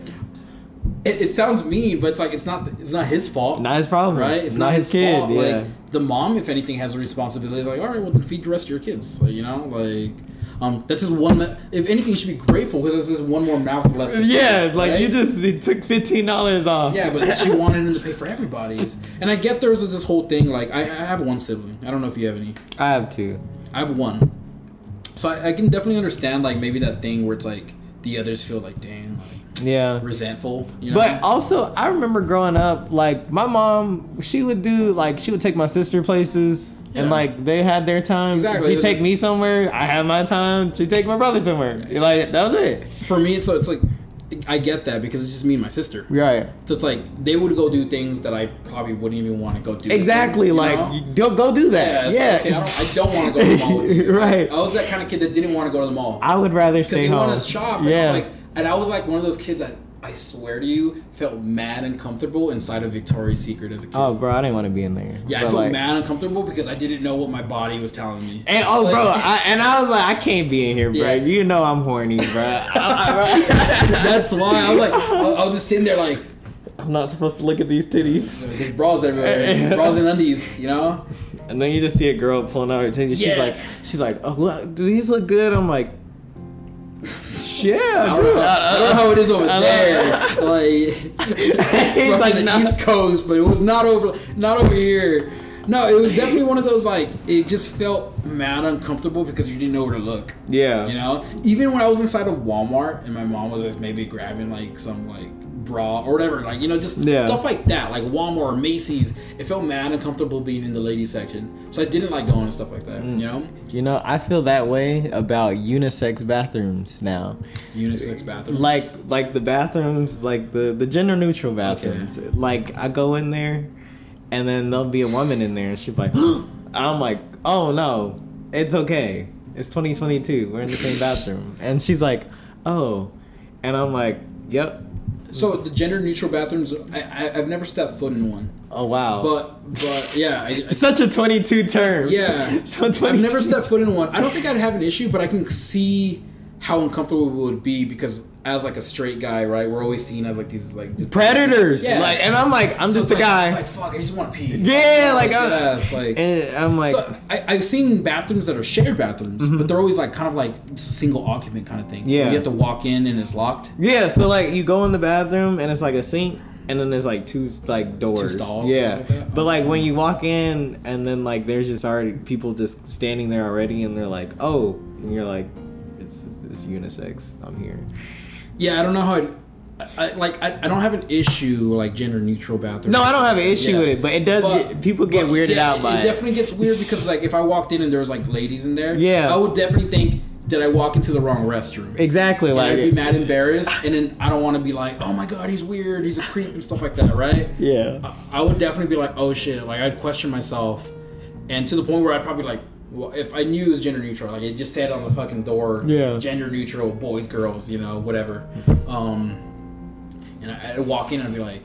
It, it sounds mean, but it's like it's not it's not his fault. Not his problem. Right? It's not his kid. fault. Yeah. Like the mom, if anything, has a responsibility. Like, all right, well, then feed the rest of your kids. Like, you know, like, um, that's just one. That, if anything, you should be grateful because there's just one more mouth less. feed, yeah, like right? you just it took fifteen dollars off. Yeah, but she wanted him to pay for everybody's. And I get there's this whole thing. Like, I, I have one sibling. I don't know if you have any. I have two. I have one. So I, I can definitely understand like maybe that thing where it's like the others feel like damn like, Yeah. resentful. You know? But also, I remember growing up, like my mom, she would do like she would take my sister places, and like they had their time. Exactly. She'd take me somewhere. I had my time. She'd take my brother somewhere. Like that was it. for me, so it's like I get that because it's just me and my sister. Right. So it's like they would go do things that I probably wouldn't even want to go do. Exactly. you like go go do yeah, that. it's Yeah. like, okay, I don't, don't want to go to the mall with you. *laughs* right. I was that kind of kid that didn't want to go to the mall I would rather stay they home. wanted to shop. And Yeah. Was like, and I was like one of those kids that I swear to you felt mad uncomfortable inside of Victoria's Secret as a kid. oh, bro, I didn't want to be in there. yeah, I felt like- mad uncomfortable because I didn't know what my body was telling me. And oh, Like- bro, I, and I was like, I can't be in here, bro. Yeah. You know I'm horny, bro. *laughs* That's why I was like, I was just sitting there like, I'm not supposed to look at these titties. there's bras everywhere, *laughs* bras and undies, you know. And then you just see a girl pulling out her titties. Yeah. She's like, she's like, oh, what, do these look good? I'm like, yeah, I don't, dude. know, I don't know how it is over I there. Like, *laughs* *laughs* He's like like, the nah. East Coast, but it was not over, not over here. No, it was definitely one of those like it just felt mad uncomfortable because you didn't know where to look. Yeah. You know, even when I was inside of Walmart and my mom was like maybe grabbing like some like bra or whatever, like you know, just Yeah. stuff like that, like Walmart or Macy's. It felt mad uncomfortable being in the ladies section, so I didn't like going and stuff like that. Mm. You know, You know, I feel that way about unisex bathrooms now. unisex bathrooms. Like, like the bathrooms, like the the gender neutral bathrooms. Like, I go in there, and then there'll be a woman in there, and she'll be like, *gasps* I'm like, oh no, it's okay. It's 2022. We're in the same bathroom, and she's like, oh, and I'm like, yep. So the gender neutral bathrooms, I, I I've never stepped foot in one, Oh wow. but but yeah, I, I- *laughs* such a 22 term. yeah. *laughs* so I've never stepped foot in one. I don't think I'd have an issue, but I can see how uncomfortable it would be because as like a straight guy, right, we're always seen as like these like just- predators. Yeah. Like, and I'm like, I'm So just a like- guy. It's like fuck, I just want to pee. Yeah, like, uh, ass, like. and I'm like, so I, I've seen bathrooms that are shared bathrooms, but they're always like kind of like single occupant kind of thing. Mm-hmm. Yeah. you have to walk in and it's locked. yeah. So like, you go in the bathroom and it's like a sink, and then there's like two like doors. stalls, Yeah. like but like when you walk in, and then like there's just already people just standing there already, and they're like, oh, and you're like, it's unisex. I'm here. Yeah, I don't know how. It, I, I like. I, I don't have an issue like gender neutral bathrooms. No, I don't have an issue Yeah. with it, but it does. But- get, people get weirded out by it. it. definitely gets weird because like if I walked in and there was like ladies in there, Yeah. I would definitely think did I walk into the wrong restroom. Exactly. And Like I'd be mad embarrassed, and then I don't want to be like, oh my god, he's weird, he's a creep, and stuff like that, right? Yeah. I- I would definitely be like, oh shit, like I'd question myself, and to the point where I'd probably like, well, if I knew it was gender neutral, like it just said on the fucking door, Yeah. gender neutral, boys, girls, you know, whatever. Um, and I, I'd walk in and I'd be like,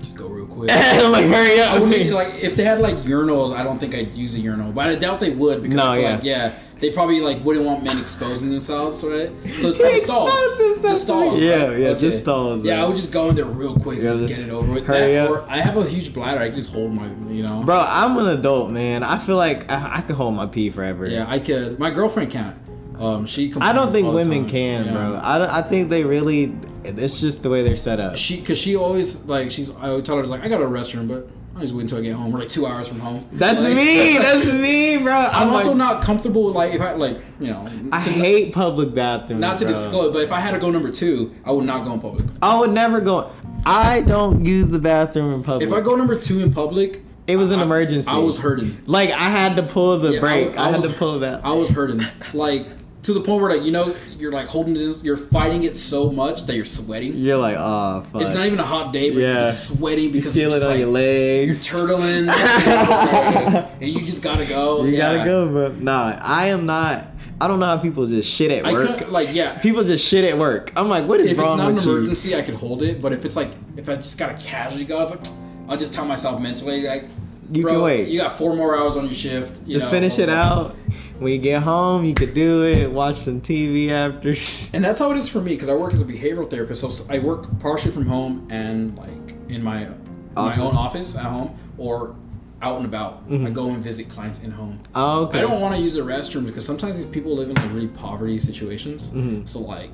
just go real quick. *laughs* like hurry up. I wouldn't like if they had like urinals. I don't think I'd use a urinal, but I doubt they would because No, I feel yeah. like yeah, they probably like wouldn't want men exposing themselves, right? So They the stalls, expose themselves the stalls, Yeah, right? yeah, just stalls, Yeah, right. I would just go in there real quick, Yeah, and just just get it over with. hurry That, up. Or I have a huge bladder. I can just hold my, you know. Bro, I'm an adult, man. I feel like I, I could hold my pee forever. Yeah, I could. My girlfriend can't. Um, she. I don't think women time. can, Yeah. bro. I, don't- I think they really. It's just the way they're set up. She, cause she always like she's. I would tell her like I got a restroom, but I just wait until I get home. We're like two hours from home. That's Like- me. *laughs* That's me, bro. I'm, I'm, also like, not comfortable like if I like you know. I hate public bathrooms. Not to bro. disclose, but if I had to go number two, I would not go in public. I would never go. I don't use the bathroom in public. If I go number two in public, it was an I- emergency. I was hurting. like I had to pull the Yeah, brake. I, had was- to pull that. I was hurting. Like to the point where like you know you're like holding it, you're fighting it so much that you're sweating. You're like, oh. It's not even a hot day, but you're just sweating you because feel you're it on like, your legs. You're turtling, *laughs* *laughs* and you just gotta go. You Yeah. gotta go, but nah, I am not. I don't know how people just shit at work. like yeah. People just shit at work. I'm like, what is If it's wrong not an with you? emergency, I could hold it. But if it's like if I just gotta casually go, it's like I'll just tell myself mentally like, You bro, can wait. You got four more hours on your shift. You Just know, finish it out. When you get home, you could do it. Watch some TV after. And that's how it is for me because I work as a behavioral therapist. So I work partially from home and like in my my own office at home or out and about. Mm-hmm. I go and visit clients in home. Oh, okay. I don't want to use the restroom because sometimes these people live in like really poverty situations. Mm-hmm. So like,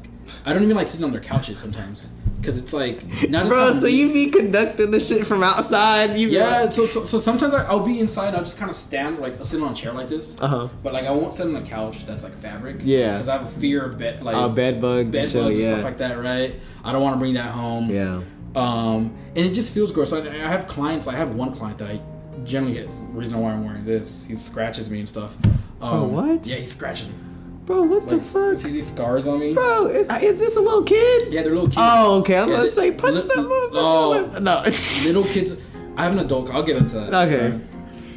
I don't even like sitting on their couches sometimes because it's like *laughs* not Bro, so you be conducting the shit from outside? You yeah. like- So, so so sometimes I, I'll be inside. I'll just kind of stand like I'll sit on a chair like this. Uh-huh. But like I won't sit on a couch that's like fabric. Yeah. Because I have a fear of bed like uh, bed bugs. bed bugs and yeah. stuff like that. Right. I don't want to bring that home. Yeah. Um, and it just feels gross. I, I have clients. I have one client that I generally get. Reason why I'm wearing this, he scratches me and stuff. Um, Oh, what? Yeah, he scratches me. Bro, what Like, the fuck? see these scars on me? Bro, i- is this a little kid? Yeah, they're little kids. Oh, okay. I was Yeah, to they- say, punch li- that motherfucker. Oh, No. *laughs* little kids. I have an adult. I'll get into that. Okay.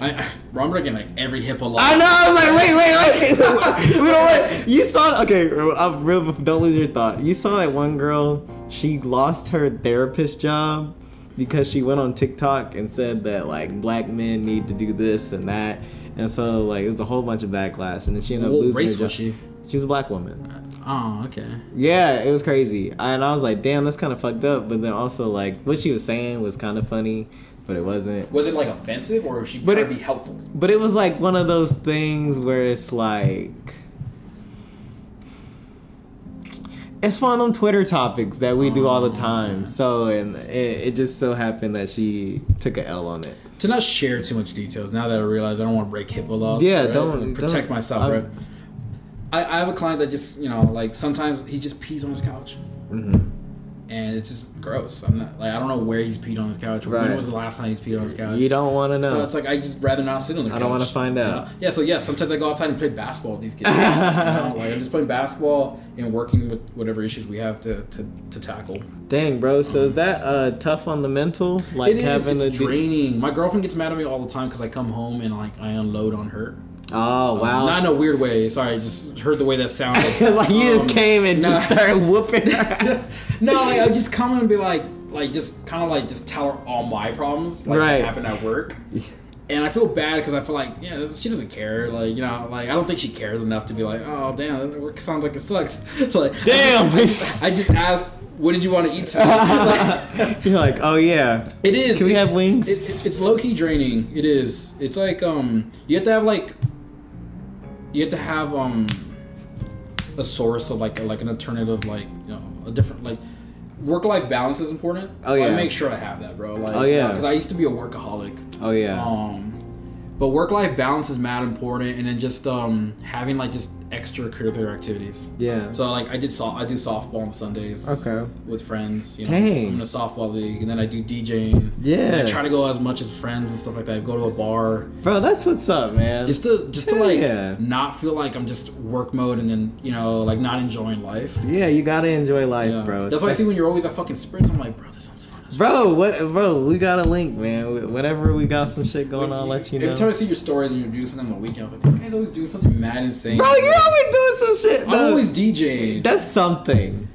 I, I, I'm breaking like every HIPAA law. I know. I was like, wait, wait, wait. *laughs* we don't want. You saw. Okay, I'm real. Don't lose your thought. You saw that one girl. She lost her therapist job because she went on TikTok and said that like black men need to do this and that, and so like it was a whole bunch of backlash, and then she ended up What losing race her job. was she? She was a black woman. Oh, okay. Yeah, it was crazy, and I was like, damn, that's kind of fucked up. But then also like what she was saying was kind of funny, but it wasn't. Was it like offensive or was she But trying it- to be helpful? But it was like one of those things where it's like it's one of them Twitter topics that we do all the time. So and it, it just so happened that she took a L on it. To not share too much details. Now that I realize I don't want to break HIPAA laws. Yeah, right? don't- protect don't- myself, I'm- right? I, I have a client that just you know like sometimes he just pees on his couch. Mm-hmm. And it's just gross. I'm not like I don't know where he's peed on his couch. When was the last time he's peed on his couch? You don't want to know. So it's like I just rather not sit on the couch. I don't wanna find you out. know? Yeah, so yeah, sometimes I go outside and play basketball with these kids. *laughs* you know? Like I'm just playing basketball and working with whatever issues we have to, to, to tackle. Dang, bro. So is that uh tough on the mental? Like it is. having It's to de- draining. My girlfriend gets mad at me all the time because I come home and like I unload on her. Oh wow. Not in a weird way. Sorry, I just heard the way that sounded. *laughs* like you Um, just came and just started whooping *laughs* no, like I just come and be like, like just kind of like just tell her all my problems, like Right. that happen at work. *laughs* And I feel bad because I feel like, yeah, she doesn't care. Like, you know, like I don't think she cares enough to be like, oh, damn, that work sounds like it sucks. like, Damn. I just, I just asked, what did you want to eat today? You're like, oh yeah. it is. Can we it- have wings? It, it, it's low key draining. It is. It's like um, you have to have like, you have to have um, a source of like like an alternative like you know a different like work life balance is important. Oh, so I yeah. make sure I have that, bro. Like, Oh, yeah. because I used to be a workaholic. oh yeah. Um, but work life balance is mad important, and then just um having like just extra extracurricular activities. yeah. So like I did soft I do softball on Sundays. Okay. With friends, you know, Dang. I'm in a softball league, and then I do DJing. Yeah. And I try to go as much as friends and stuff like that. Go to a bar Bro, that's what's up, man. just to just to like yeah. not feel like I'm just work mode and then you know like not enjoying life. yeah, you gotta enjoy life, Yeah. bro. That's why I see when you're always at fucking sprints. I'm like, bro, Bro, what, bro? We got a link, man. Whenever we got some shit going on, I'll let you know. Every time I see your stories and you're doing something on the weekend, I was like, this guy's always doing something mad insane. Bro, you're always doing some shit. I'm always DJing. That's something.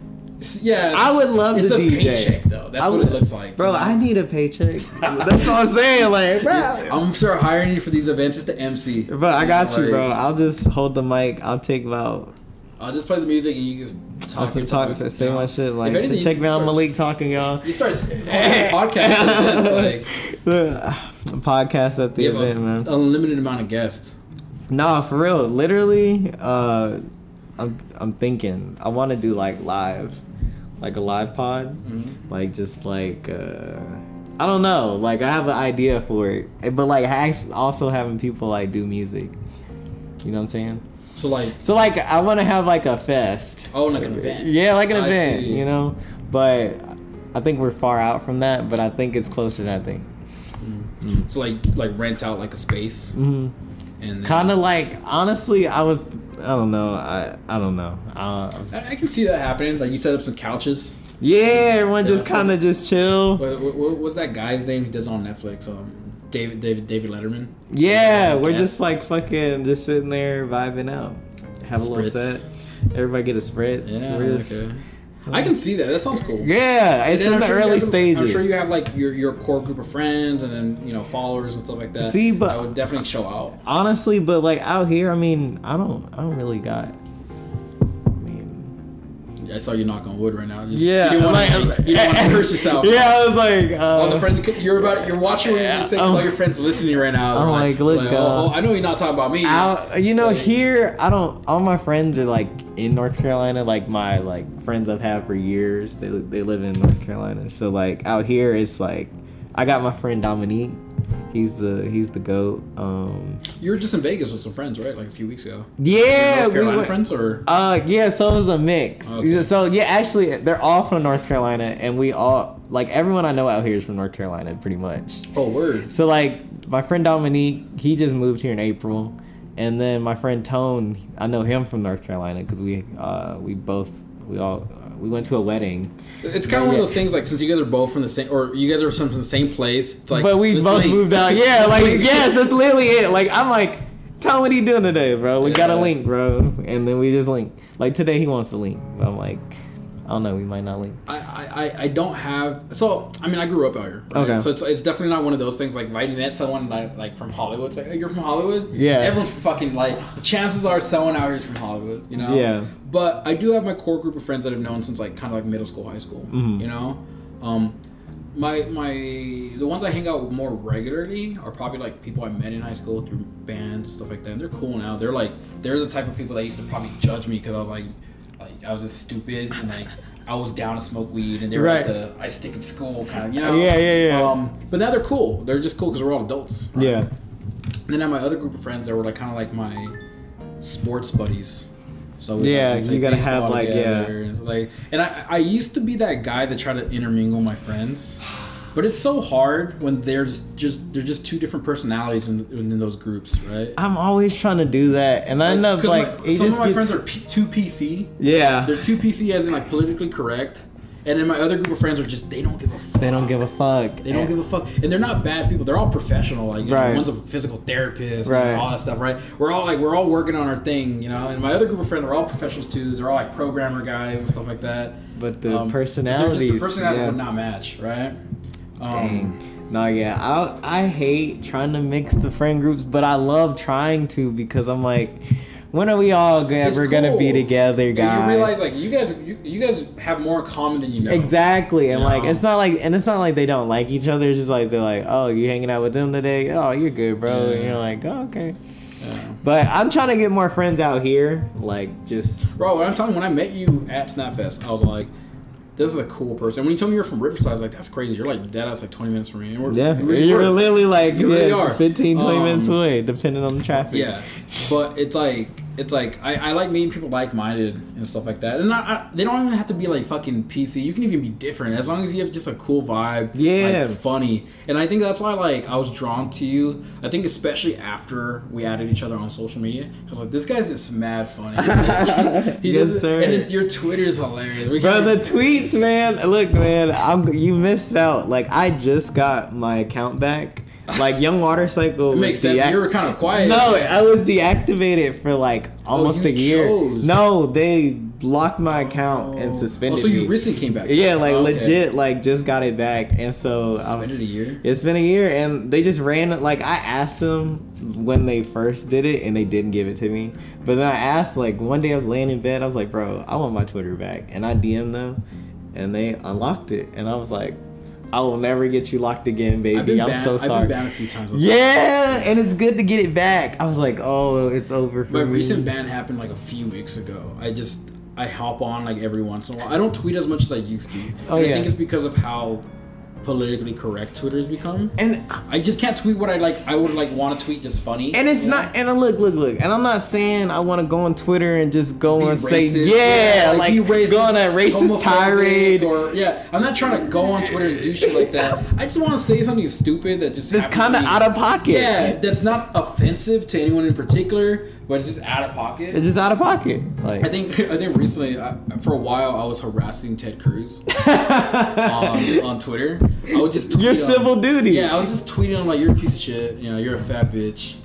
yeah, I would love it's to a DJ. paycheck though. That's I what it looks like. Bro, I need a paycheck. That's what I'm saying. Like, *laughs* bro. I'm sure hiring you for these events is to MC. Bro, I got you, Like, bro. I'll just hold the mic. I'll take about. I'll just play the music and you just I'll talk. some talk, say my shit. Like, anything, check me out, Malik talking, y'all. You start a *laughs* podcast. Like *laughs* podcast at the you have event, a, man. unlimited amount of guests. Nah, for real. Literally, uh, I'm I'm thinking I want to do like live, like a live pod, Mm-hmm. like just like uh, I don't know. Like I have an idea for it, but like also having people like do music. You know what I'm saying? So like, So like I want to have like a fest. oh, like an event. Yeah, like an I event. see. You know, but I think we're far out from that. But I think it's closer than I think. So like, like rent out like a space hmm and Kind of like honestly, I was I don't know. I I don't know. Uh, I, I can see that happening. Like you set up some couches. yeah, everyone just kind of just chill. What, what, what was that guy's name? He does on Netflix. Um, David David David Letterman. Yeah, we're just like fucking just sitting there vibing out. Have a little set. Everybody get a spritz. Yeah, just- okay. I can see that. That sounds cool. Yeah, it's in the sure early have- stages. I'm sure you have like your, your core group of friends and then you know followers and stuff like that. See, but- I would definitely show out. Honestly, but like out here, I mean, I don't, I don't really got. I saw you knock on wood right now. Just, yeah, you didn't want like- to you didn't want to *laughs* curse yourself. Yeah, I was like, uh, All the friends you're about you're watching what you're gonna all your *laughs* friends listening right now. I'm They're like, look, oh, uh, oh, I know you're not talking about me. out, you know, Like- here I don't. All my friends are like in North Carolina. Like my like friends I've had for years. They they live in North Carolina. So like out here, it's like I got my friend Dominique. He's the he's the goat. Um, You were just in Vegas with some friends, right? Like a few weeks ago. yeah, North we Carolina went- friends or Uh, yeah, so it was a mix. Okay. So yeah, actually, they're all from North Carolina, and we all like everyone I know out here is from North Carolina, pretty much. oh word. So like my friend Dominique, he just moved here in April, and then my friend Tone, I know him from North Carolina because we uh we both we all we went to a wedding. It's kind of one of those things like since you guys are both from the same or you guys are from the same place. It's like, but we both link. moved out. Yeah, *laughs* like yes, that's literally it. Like I'm like, Tom, what are you doing today, bro? We got a link, bro, and then we just link. Like today, he wants to link. I'm like, I don't know, we might not link. I, I, I- don't have so I mean I grew up out here. Right? Okay. So it's, it's definitely not one of those things like if I met someone like, like from Hollywood, it's like oh, you're from Hollywood. Yeah. Everyone's fucking like the chances are someone out here is from Hollywood. You know. Yeah. But I do have my core group of friends that I've known since like kind of like middle school, high school. Mhm. You know. Um, my my the ones I hang out with more regularly are probably like people I met in high school through bands stuff like that. And they're cool now. They're like they're the type of people that used to probably judge me because I was like like I was just stupid and like I was down to smoke weed and they were Right. like the I stick in school kind of you know Yeah, yeah, yeah. Um, but now they're cool. They're just cool because we're all adults. right? Yeah. Then I have my other group of friends that were like kind of like my sports buddies. So we, Yeah, like, you gotta have, like, yeah. together, and, like, and I I used to be that guy that tried to intermingle my friends, but it's so hard when there's just they're just two different personalities in, in those groups, right? I'm always trying to do that, and I end up like my- some of my gets- friends are P- too PC. yeah. They're too PC as in like politically correct, and then my other group of friends are just they don't give a fuck. They don't give a fuck. They don't give a fuck, and they're not bad people. They're all professional. Like, you know, one's a physical therapist, Right. and all that stuff. Right? We're all like, we're all working on our thing, you know. And my other group of friends are all professionals too. They're all like programmer guys and stuff like that. But the Um, personalities, just, the personalities yeah. would not match, right? Um, Dang. No, yeah, I I hate trying to mix the friend groups, but I love trying to because I'm like, when are we all ever gonna be together, guys? You realize like you guys, you, you guys have more in common than you know. Exactly, and like it's not like, and it's not like they don't like each other. It's just like they're like, oh, you hanging out with them today? Oh, you're good, bro. And you're like, oh, okay. Yeah. But I'm trying to get more friends out here, like just Bro, when I'm telling when I met you at Snapfest, I was like, this is a cool person. When you told me you're from Riverside, I was like, that's crazy. You're like dead ass like 20 minutes from me. And we're, yeah, we really you're were. literally like You really are. 15, 20 minutes Um, away, depending on the traffic. Yeah, but it's like it's like I, I like meeting people like minded and stuff like that. And I, I, they don't even have to be like fucking PC. You can even be different as long as you have just a cool vibe. Yeah. like, funny. And I think that's why like I was drawn to you. I think especially after we added each other on social media, I was like, this guy's just mad funny. *laughs* *laughs* He Yes, does- sir. And it, your Twitter is hilarious. We Bro, the tweets, man. Look, man, I'm you missed out. Like I just got my account back. Like Young Water Cycle. it makes sense. deac- You were kind of quiet. No, I was deactivated for like oh, almost you a year. chose. No, they blocked my account and oh. suspended Oh, so you me. recently came back? yeah, like Oh, okay. legit, like just got it back, and so was- Suspended a year. it's been a year, and they just ran. Like I asked them when they first did it, and they didn't give it to me. But then I asked, like one day I was laying in bed, I was like, "Bro, I want my Twitter back," and I DM'd them, and they unlocked it, and I was like, "I will never get you locked again, I've baby. I'm banned, so I've sorry." been banned a few times. Yeah, and it's good to get it back. I was like, "Oh, it's over for me. My me." recent ban happened like a few weeks ago. I just I hop on like every once in a while. I don't tweet as much as I used to. Oh, yeah. I think it's because of how politically correct Twitter's become. And I just can't tweet what I like. I would like want to tweet just funny. and it's you know? not and I look look look and I'm not saying I want to go on Twitter and just go Be and say racist, yeah, like be racist, go on a racist tirade or yeah. I'm not trying to go on Twitter and do shit like that. I just want to say something stupid that just That's kind of out of pocket. Yeah, that's not offensive to anyone in particular, but it's just out of pocket. It's just out of pocket. Like I think I think recently, I, for a while, I was harassing Ted Cruz *laughs* on, on Twitter. I would just tweet your him- civil duty. Yeah, I was just tweeting him like you're a piece of shit. You know, you're a fat bitch.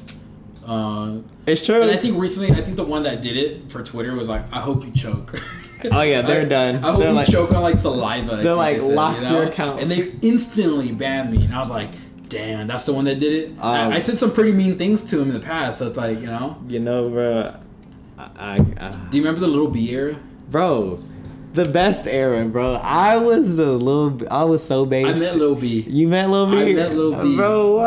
Uh, it's true. and I think recently, I think the one that did it for Twitter was like, I hope you choke. Oh, yeah, they're I- done. I hope They're you like- choke on like saliva. They're like, they said, locked you know? your account. and they instantly banned me. And I was like, damn, that's the one that did it. Um, I, I said some pretty mean things to him in the past. So it's like, you know, you know, bro. I, I, I do you remember the Lil B era? bro, the best era, bro. I was a little. I was so based. I met Lil B. You met Lil B. I met Lil B. Bro, what?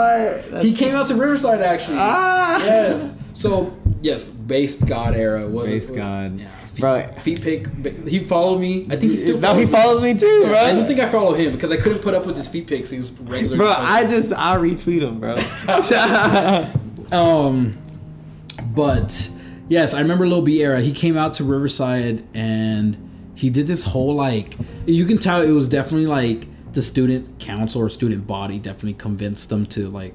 That's- He came out to Riverside actually. Ah. Yes. So yes, based God era was Based God. Yeah. Bro. feet pic. He followed me. I think he still. now he follows me too, bro. I don't think I follow him because I couldn't put up with his feet pics. He was regular. Bro, I just I retweet him, bro. *laughs* Um, but yes, I remember Lil B era. He came out to Riverside and he did this whole like. You can tell it was definitely like the student council or student body definitely convinced them to like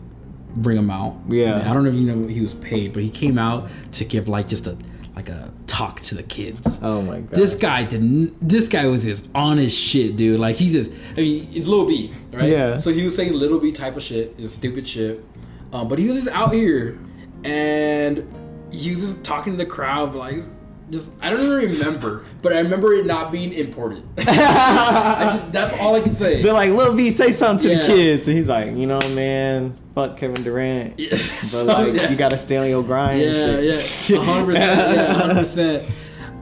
bring him out. Yeah. I, mean, I don't know if you know he was paid, but he came out to give like just a like a talk to the kids. oh my god. This guy didn't. This guy was just honest shit, dude. Like he's just. I mean, it's Lil B, right? Yeah. So he was saying Lil B type of shit, just stupid shit. Um, but he was just out here, and he was just talking to the crowd, like, just I don't even remember, but I remember it not being important. *laughs* I just that's all I can say. They're like, Lil B, say something to Yeah. the kids, and he's like, you know, man, fuck Kevin Durant, Yeah, but *laughs* so, like, yeah. you gotta stay on your grind. Yeah, yeah, hundred percent, yeah, hundred percent.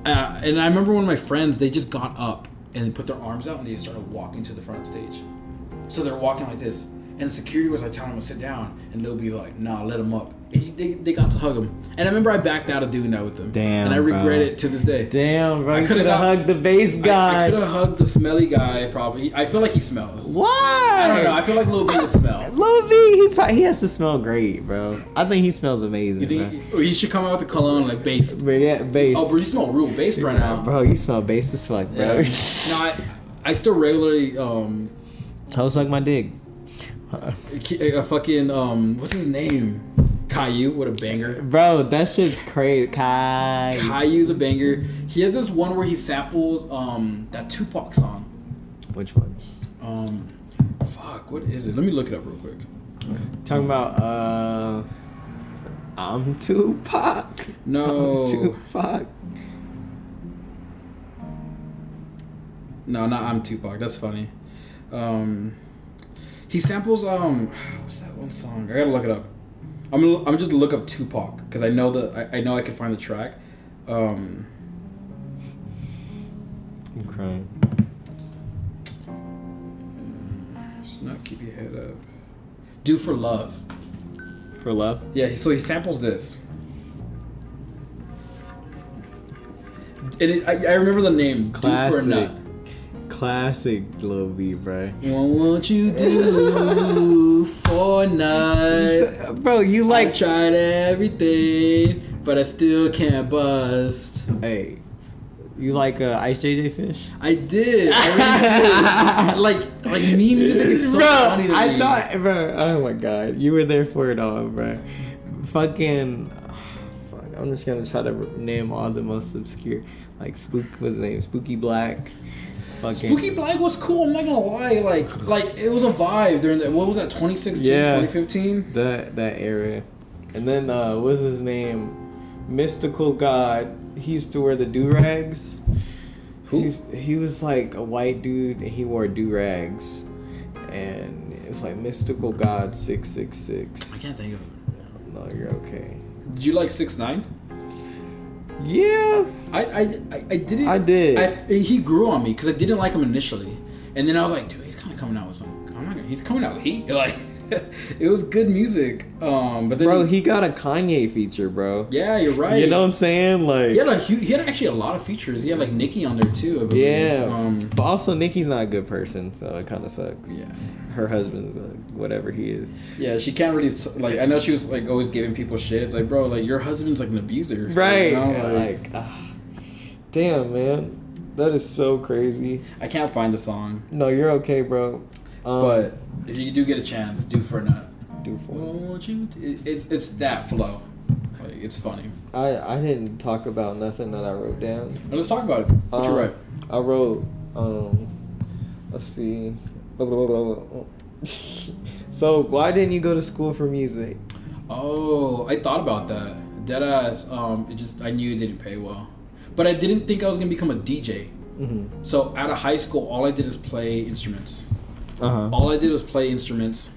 Uh, and I remember one of my friends, they just got up and they put their arms out and they started walking to the front stage. So they're walking like this, and the security was like telling them to sit down, and they'll be like, "Nah, let them up." And he, they, they got to hug him, and I remember I backed out of doing that with them. Damn, and I regret bro. it to this day. Damn, bro, I could have hugged the bass I, I could have hugged the smelly guy. Probably, I feel like he smells. Why? I don't know. I feel like Lil B would smell. *laughs* Lil B, he, pro- he has to smell great, bro. I think he smells amazing. You bro. think he should come out with the cologne like based? But yeah, bass. Oh, bro, you smell real based right now. Bro, you smell bass as fuck, bro. Yeah. no, I, I still regularly um How suck my dick? a fucking um what's his name? Caillou, what a banger. Bro, that shit's crazy. Kai. Caillou's a banger. He has this one where he samples um that Tupac song. Which one? Um, fuck, what is it? Let me look it up real quick. Talking about uh I'm Tupac. No. I'm Tupac. No, not I'm Tupac. That's funny. Um, he samples um *sighs* what's that one song? I gotta look it up. I'm gonna I'm just look up Tupac because I know that I, I know I can find the track. Um, I'm crying. just not keep your head up. Do for love. For love? Yeah, so he samples this. And it, I, I remember the name. Do for a Classic. nut. Classic Lil B, bro. What won't you do for nut? *laughs* Bro, you I like tried everything, but I still can't bust. hey. You like uh, Ice JJ Fish? I did. I really did. *laughs* Like, like me music is so bro, funny to I me. thought, bro. Oh my god, you were there for it all, bro. Fucking, fuck. I'm just gonna try to name all the most obscure, like spook. What's his name? Spooky Black. Fucking. Spooky Black was cool. I'm not gonna lie. Like, like it was a vibe during that. What was that? 2016, Yeah. 2015. That that era, and then uh, what's his name? Mystical God. He used to wear the do rags. Who? He was like a white dude, and he wore do rags, and it's like Mystical God six six I can't think of it. No, you're okay. Did you like six nine? Yeah, I I I, didn't. I did. I, he grew on me because I didn't like him initially, and then I was like, dude, he's kind of coming out with some. I'm not gonna. He's coming out with heat. *laughs* Like, it was good music. Um, but then Bro, he got a Kanye feature, bro. yeah, you're right. You know what I'm saying? Like, he had a he had actually a lot of features. He had like Nicki on there too. Yeah. Um, but also, Nicki's not a good person, so it kind of sucks. yeah. Her husband's uh, whatever he is. Yeah, she can't really like. I know she was like always giving people shit. It's like, bro, like your husband's like an abuser, Right. You know? Like, like, ah. damn, man. That is so crazy. I can't find the song, No, you're okay, bro. Um, but if you do get a chance, do for a nut. do for Won't you? It's it's that flow. Like it's funny. I I didn't talk about nothing that I wrote down. Now, let's talk about it. What you Um, write? I wrote, um, let's see. *laughs* so why didn't you go to school for music? Oh, I thought about that. Deadass. Um, it just I knew it didn't pay well, but I didn't think I was gonna become a DJ. Mm-hmm. So out of high school, all I did is play instruments. Uh huh. All I did was play instruments,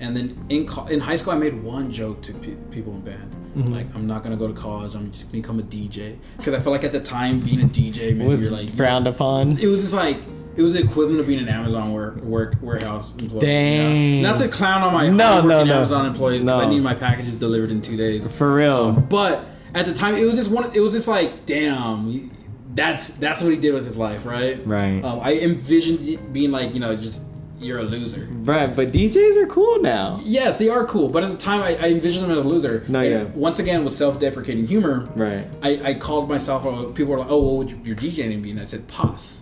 and then in co- in high school, I made one joke to pe- people in band. Mhm. Like, I'm not gonna go to college. I'm just gonna become a DJ because I felt like at the time being a DJ, maybe Was you're like frowned upon. It was just like it was the equivalent of being an Amazon work, work warehouse employee. Dang. Not to clown on my No, no, no. Amazon employees because I need my packages delivered in two days. For real. Um, but at the time, it was just one. It was just like, damn, that's that's what he did with his life, right? Right. Um, I envisioned it being like, you know, just you're a loser. right, but DJs are cool now. Yes, they are cool, but at the time, I, I envisioned them as a loser. No, And yeah. Once again, with self-deprecating humor, Right. I, I called myself. People were like, "Oh, what would your DJ name be?" And I said, "Pos."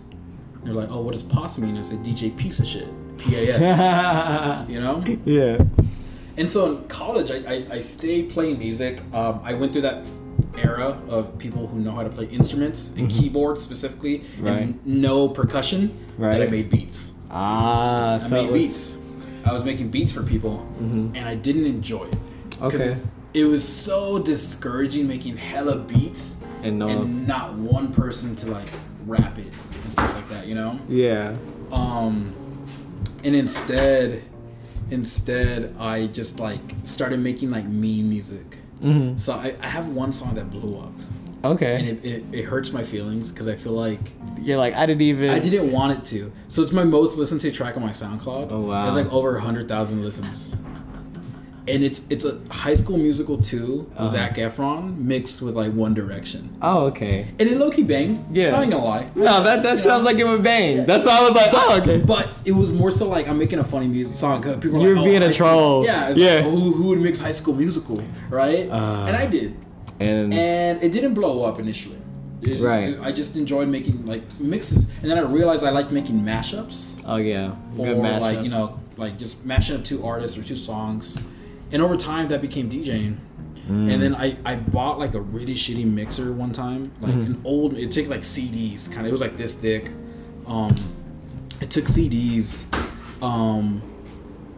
They're like, "Oh, what does Pos mean?" I said, "DJ piece of shit." P A S. *laughs* you know. yeah. And so in college, I, I, I stayed playing music. Um, I went through that era of people who know how to play instruments and keyboards specifically, Mm-hmm. Right. and no percussion. right. That I made beats. Ah, I so made was- beats. I was making beats for people, and I didn't enjoy it. Okay. It, it was so discouraging making hella beats And no. and not one person to like rap it stuff like that. You know. yeah. Um, and instead, instead, I just like started making like meme music. Mm-hmm. So I, I have one song that blew up, Okay. and it, it, it hurts my feelings because I feel like You're like I didn't even. I didn't want it to. So it's my most listened to track on my SoundCloud. Oh, wow. It's like over hundred thousand listens. And it's it's a High School Musical 2 Uh-huh. Zac Efron mixed with like One Direction, Oh, okay. and it low key banged. Yeah. I ain't gonna lie. No, that that You sounds know? like it would bang. That's why I was like, oh, okay. But it was more so like I'm making a funny music song because people. Are You were like, being a High School- troll. Yeah, it's Yeah. Like, who, who would mix High School Musical, right? Uh. and I did, And, and it didn't blow up initially. It just- Right. I just enjoyed making like mixes, and then I realized I like making mashups, oh yeah, or good matchup. like you know, like just mashing up two artists or two songs, and over time that became DJing. Mm. And then I, I bought like a really shitty mixer one time, like Mm-hmm. an old. It took like CDs, kind of. It was like this thick. Um, it took CDs, um,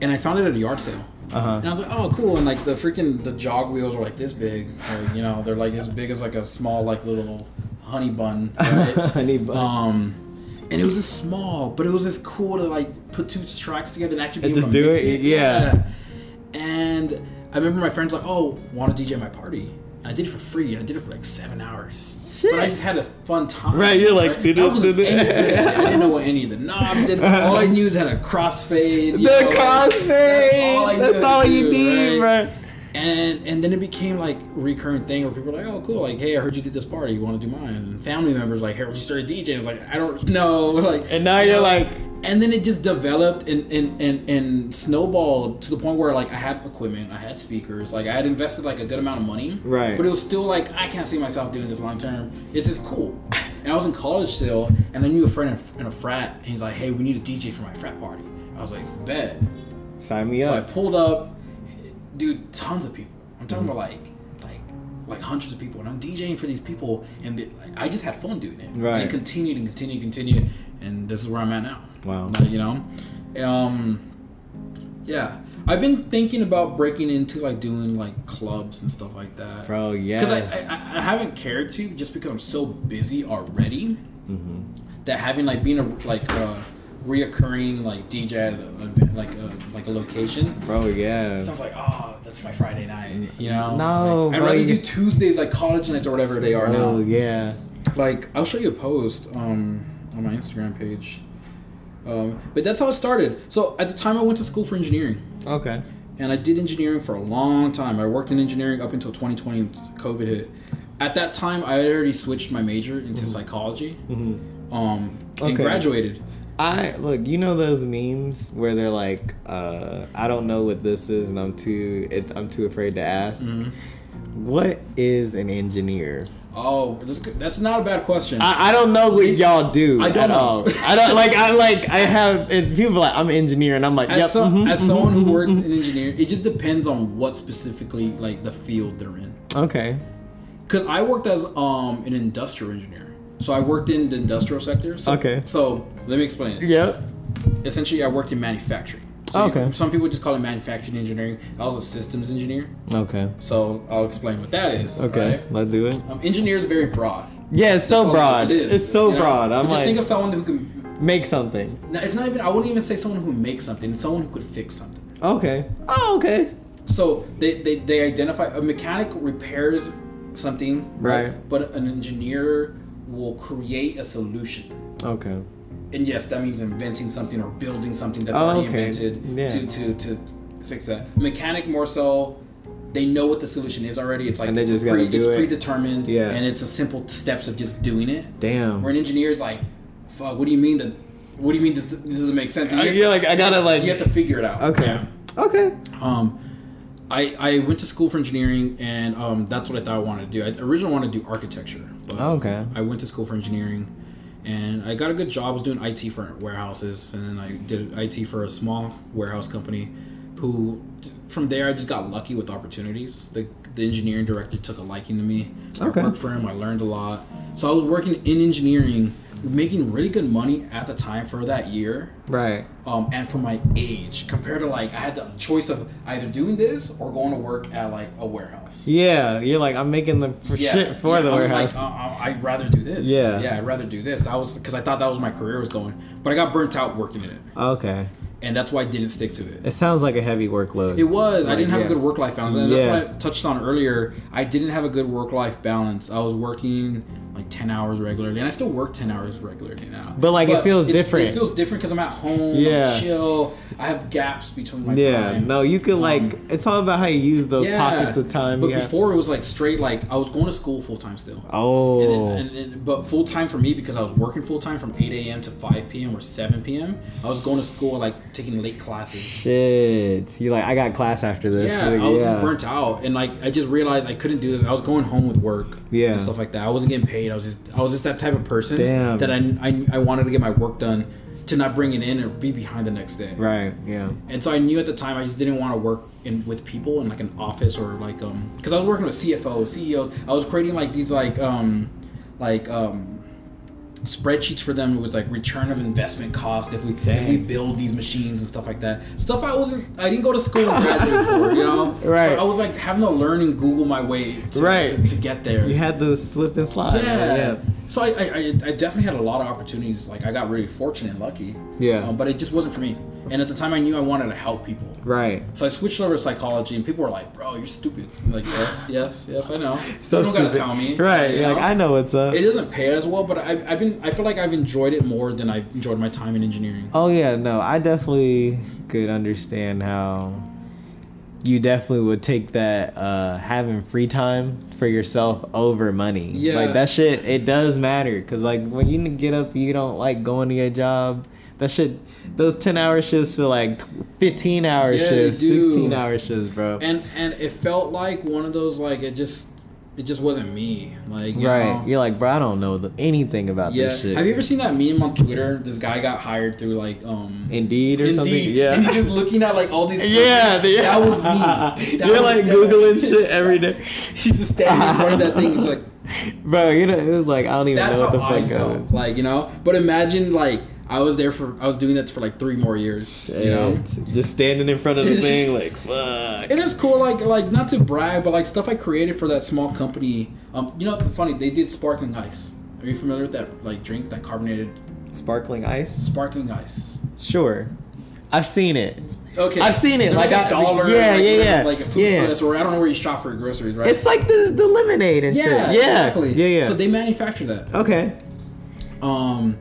and I found it at a yard sale. Uh huh. And I was like, oh, cool. And like the freaking the jog wheels were like this big, or you know, they're like as big as like a small like little honey bun, *laughs* right? Honey bun. um, and it was just small, but it was just cool to like put two tracks together and actually be And able just to do mix it? Yeah. And I remember my friends like, oh, want to DJ my party? And I did it for free, and I did it for like seven hours. But I just had a fun time. Right, you're like, did I, wasn't did it- any good at it. I didn't know what any of the knobs did. *laughs* All I knew is had a crossfade. the you know, crossfade. That's all, I knew you to do, need, right? bro. And and then it became like recurring thing where people were like, oh cool, like hey, I heard you did this party, you want to do mine? And family members like, hey, you started DJing. It's like I don't know, *laughs* like. And now you you're know, like, and then it just developed and, and, and, and snowballed to the point where like I had equipment, I had speakers, like I had invested like a good amount of money. Right. But it was still like I can't see myself doing this long term. This is cool. And I was in college still, and I knew a friend in- a frat, and he's like, "Hey, we need a DJ for my frat party." I was like, "Bet." sign me up. So I pulled up, dude, tons of people. I'm talking about like, like, like hundreds of people, and I'm DJing for these people, and they, like, I just had fun doing it. Right. And it continued and continued and continued, and this is where I'm at now. Wow. You know, um, yeah. I've been thinking about breaking into like doing like clubs and stuff like that. Bro, yeah. Because I, I I haven't cared to just because I'm so busy already Mm-hmm. that having like being a like a reoccurring like DJ at a, like a like a location Bro, yeah. sounds like oh that's my Friday night you know No, like, I'd rather you- do Tuesdays like college nights or whatever they are Oh, now Oh yeah. like I'll show you a post um on my Instagram page Um, but that's how it started. So at the time, I went to school for engineering, Okay. and I did engineering for a long time. I worked in engineering up until 2020, COVID hit. At that time, I had already switched my major into psychology, um, and Okay. graduated. I look, you know those memes where they're like, uh, I don't know what this is, and I'm too, it, I'm too afraid to ask. Mm-hmm. What is an engineer? Oh, that's, that's not a bad question. I, I don't know what y'all do I don't at know. all. I don't like. I like. I have. It's people like I'm an engineer, and I'm like, as, yep. some, mhm, as mhm, someone who mhm, worked mhm. in engineering, it just depends on what specifically like the field they're in. Okay. Because I worked as um an industrial engineer, so I worked in the industrial sector. So, Okay. So let me explain it. Yep. Essentially, I worked in manufacturing. So you- Okay. some people just call it manufacturing engineering. I was a systems engineer, Okay. so I'll explain what that is. Okay. right? Let's do it. Um, engineer is very broad. Yeah, it's so broad. It is. It's so you know? broad. I'm But just like, think of someone who can. make something. no, It's not even. I wouldn't even say someone who makes something. It's someone who could fix something. Okay. Oh, okay. So they, they, they identify a mechanic repairs something, Right. But an engineer will create a solution. Okay. And yes, that means inventing something or building something that's Oh, already okay. invented Yeah. to, to, to fix that. Mechanic more so, they know what the solution is already. It's like it's, pre, it's it. predetermined. Yeah. And it's a simple steps of just doing it. Damn. Where an engineer is like, fuck, what do you mean that? What do you mean this, this doesn't make sense? And you- yeah, like I gotta like. you have to figure it out. Okay. Yeah. Okay. Um, I, I went to school for engineering, and um, that's what I thought I wanted to do. I originally wanted to do architecture, but Okay. I went to school for engineering, and I got a good job. I was doing IT for warehouses, and then I did IT for a small warehouse company. Who, from there, I just got lucky with opportunities. The the engineering director took a liking to me. Okay. I worked for him. I learned a lot. So I was working in engineering, making really good money at the time for that year Right. um, and for my age compared to like I had the choice of either doing this or going to work at like a warehouse. Yeah, you're like I'm making the for shit for yeah, the I'm warehouse. Like, uh, uh, I'd rather do this. Yeah. yeah, I'd rather do this. That was because I thought that was my career was going, but I got burnt out working in it, okay. and that's why I didn't stick to it. It sounds like a heavy workload. It was. I didn't have yeah. a good work life balance. And Yeah. That's what I touched on earlier. I didn't have a good work life balance. I was working like ten hours regularly, and I still work ten hours regularly now. But, like, it feels different. It feels different because I'm at home. Yeah. I'm chill. I have gaps between my yeah. time. No, you could like. Um, it's all about how you use those pockets of time. But before it was like straight like I was going to school full time still. Oh. And, then, and, and but full time for me because I was working full time from 8 a.m. to 5 p.m. or 7 p.m. I was going to school like taking late classes. Shit. You like I got class after this. Yeah, Like, I was yeah. burnt out, and like I just realized I couldn't do this. I was going home with work, Yeah. and stuff like that. I wasn't getting paid. I was just I was just that type of person Damn. that I, I I wanted to get my work done to not bring it in or be behind the next day. Right. Yeah. And so I knew at the time I just didn't want to work in with people in like an office or like um because I was working with CFOs, CEOs. I was creating like these like um like um spreadsheets for them with like return of investment cost if we if we build these machines and stuff like that. Stuff I wasn't I didn't go to school and graduate for, you know. *laughs* Right. But I was like having to learn and Google my way to, Right. to, to get there. You had to slip and slide. Yeah. Yeah. So I, I, I definitely had a lot of opportunities. Like I got really fortunate and lucky. Yeah. Um, but it just wasn't for me. And at the time, I knew I wanted to help people. Right. So I switched over to psychology, and people were like, "Bro, you're stupid." I'm like, yes, yes, yes, I know. *laughs* So you don't gotta stupid. tell me, *laughs* Right. you You're like? I know what's up. It doesn't pay as well, but I've, I've been. I feel like I've enjoyed it more than I've enjoyed my time in engineering. Oh yeah, no, I definitely could understand how you definitely would take that uh having free time for yourself over money. Yeah. Like that shit it does matter cuz like when you get up you don't like going to your job, that shit those 10 hour shifts feel like 15 hour Yeah, shifts, 16 hour shifts, bro. And and it felt like one of those like it just it just wasn't me. Like you right. know? You're like, "Bro, I don't know the, anything about Yeah. this shit." Have you ever seen that meme on Twitter? This guy got hired through like um Indeed or something? Yeah. And he's just looking at like all these. *laughs* yeah, the- that was me. *laughs* That You're was- like googling shit *laughs* every day. He's just standing in front of that thing. It's like Bro, you know, it was like I don't even that's know what how the I fuck felt. happened. Like you know, but imagine like I was there for I was doing that for like three more years. You know, just standing in front of the thing, like *laughs* fuck. it is cool. Like like not to brag, but like stuff I created for that small company. Um, you know, funny they did sparkling ice. Are you familiar with that like drink that carbonated Sparkling ice? sparkling ice? Sure, I've seen it. Okay, I've seen it, They're like, like, a I- dollar. yeah, like, yeah, yeah, Like a food yeah. place, or I don't know where you shop for your groceries, right? It's like the the lemonade and yeah, shit. Yeah, exactly. yeah, yeah. So they manufacture that. okay. Um,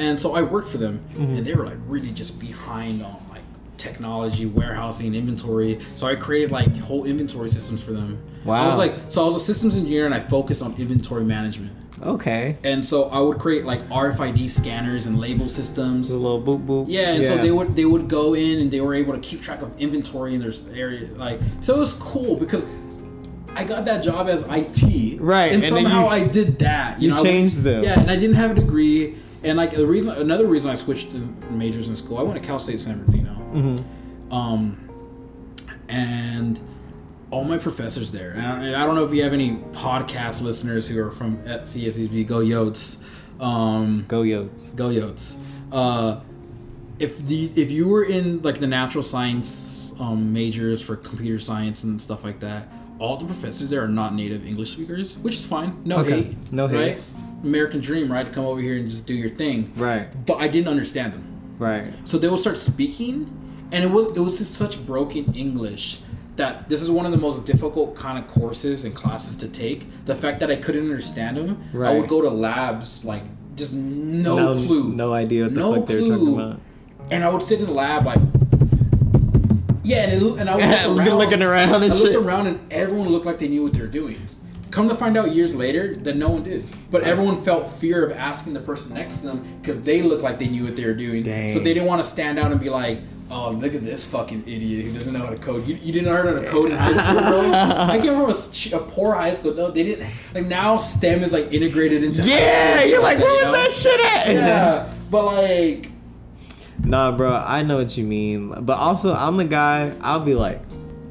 and so I worked for them, Mm-hmm. and they were like really just behind on like technology, warehousing, inventory. So I created like whole inventory systems for them. Wow. I was like, so I was a systems engineer, and I focused on inventory management. Okay. And so I would create like RFID scanners and label systems. A little boop boop. Yeah, and so they would they would go in and they were able to keep track of inventory in their area. Like, so it was cool because I got that job as IT, Right, And, and somehow you- I did that. You, you know, changed them. Yeah, and I didn't have a degree. And like the reason, another reason I switched to majors in school, I went to Cal State San Bernardino. Mm-hmm. Um, and all my professors there. And I, I don't know if you have any podcast listeners who are from at CSUB. Go Yotes. Um, Go Yotes. Go Yotes. Uh, if the if you were in like the natural science um, majors for computer science and stuff like that, all the professors there are not native English speakers, which is fine. No Okay. hate. No hate. Right? American dream, right? To come over here and just do your thing. Right. But I didn't understand them. Right. So they will start speaking, and it was it was just such broken English that this is one of the most difficult kind of courses and classes to take. The fact that I couldn't understand them, right. I would go to labs like just no, clue, No idea what the No fuck they were talking about. and I would sit in the lab like, yeah, and, it, and I was *laughs* Looking- around, looking around and I looked shit. around, and everyone looked like they knew what they were doing. Come to find out years later that no one did, but everyone felt fear of asking the person next to them because they looked like they knew what they were doing. Dang. So they didn't want to stand out and be like, "Oh, look at this fucking idiot who doesn't know how to code." You, you didn't learn how to code in high school, bro. I came from a, a poor high school. No, they didn't. Like now, STEM is like integrated into. Yeah, you're like, where was know? that shit at? Yeah, *laughs* but like, Nah, bro, I know what you mean. But also, I'm the guy. I'll be like,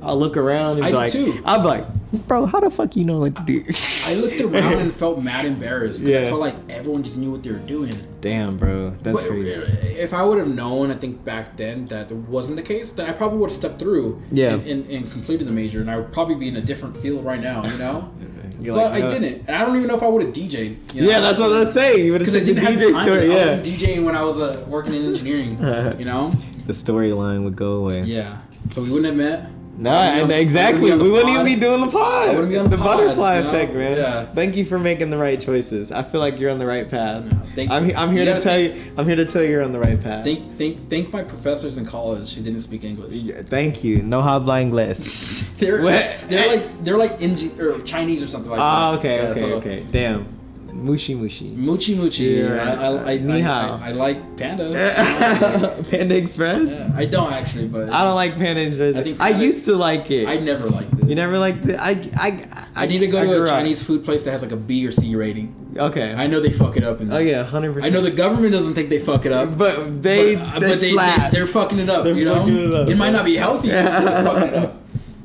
I'll look around and be do like, too. I'll be like, bro, how the fuck you know what to do? I looked around and *laughs* felt mad embarrassed. 'cause I felt like everyone just knew what they were doing. Damn, bro, that's But crazy. if I would have known, I think back then that it wasn't the case, then I probably would have stepped through Yeah. and, and, and completed the major, and I would probably be in a different field right now, you know. *laughs* You're but like, I didn't, and I don't even know if I would have DJ'd. You know? Yeah, that's what I was saying. You would have Because I didn't have DJ time. story. I Yeah, was DJing when I was uh, working in engineering. *laughs* you know. the storyline would go away. Yeah. So we wouldn't have met. No, and exactly. We wouldn't even be doing the pod. Be on the pod, butterfly you know? effect, man. Yeah. Thank you for making the right choices. I feel like you're on the right path. thank I'm, you. I'm here You to tell thank- you. I'm here to tell you you're on the right path. Thank, thank, thank my professors in college who didn't speak English. Yeah, Thank you. No habla inglés. *laughs* They're they're like they're like Inge- or Chinese or something like Ah, that. okay, Yeah, okay, so- okay. Damn. Mushi mushi. Muchi Muchi. Yeah. I, I, I, Ni I, hao. I, I like Panda. *laughs* Panda Express? Yeah, I don't actually, but I don't like Panda Express. I, I used to like it. I never liked it. you never liked it? I, I, I need to go I to a up. Chinese food place that has like a B or C rating. Okay. I know they fuck it up. Oh yeah, hundred percent. I know the government doesn't think they fuck it up. but they, but, they, but they, they, are fucking it up. They're you know, fucking it up. it, might not be healthy. but they're *laughs* fucking it up.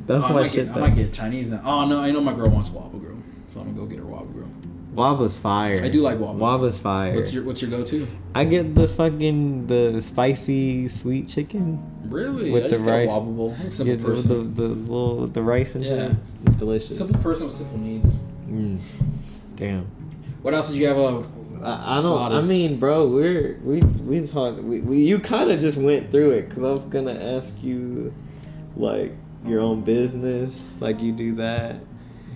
That's Oh, I, my might shit. get, I might get Chinese now. Oh no, I know my girl wants Waba Grill, so I'm gonna go get her Waba Grill. Waba's fire. I do like Waba. Waba's fire. What's your What's your go to? I get the fucking the spicy sweet chicken. Really? With I the rice. Simple Yeah, the, the, the little the rice and Yeah. shit. It's delicious. simple person with simple needs. Mm. Damn. What else did you have? Uh, I, I don't. Slaughter. I mean, bro, we're we we talked. We, we you kind of just went through it because I was gonna ask you, like your own business, like you do that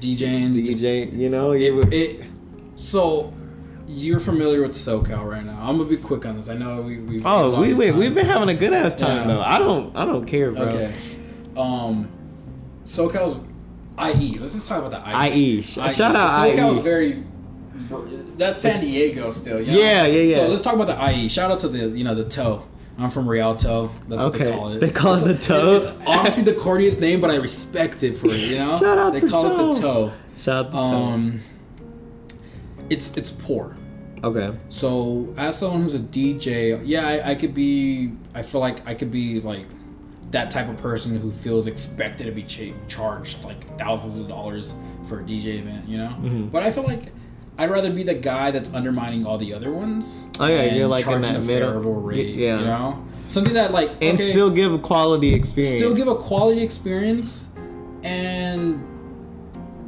DJing. DJ. You know, would. It, so you're familiar with SoCal right now. I'm gonna be quick on this. I know we we oh, we we we've been having a good ass time Yeah. though. I don't I don't care, bro. okay. Um, SoCal's IE. Let's just talk about the IE. IE. Sh- shout out. SoCal's IE. very. That's San Diego still. You know? Yeah, yeah, yeah. So let's talk about the IE. Shout out to the you know the toe. I'm from Rialto. That's what they Okay. call it. They call it the toe? It's honestly the corniest name, but I respect it for it. You *laughs* know. Shout out They the call it the toe. toe. Shout out to Um, it's it's poor. Okay. So as someone who's a DJ, yeah, I, I could be. I feel like I could be like that type of person who feels expected to be cha- charged like thousands of dollars for a DJ event, you know. Mm-hmm. But I feel like I'd rather be the guy that's undermining all the other ones. Oh, yeah, you're, like, in that a middle. favorable Y- rate. yeah. you know, something that like And okay, still give a quality experience. still give a quality experience and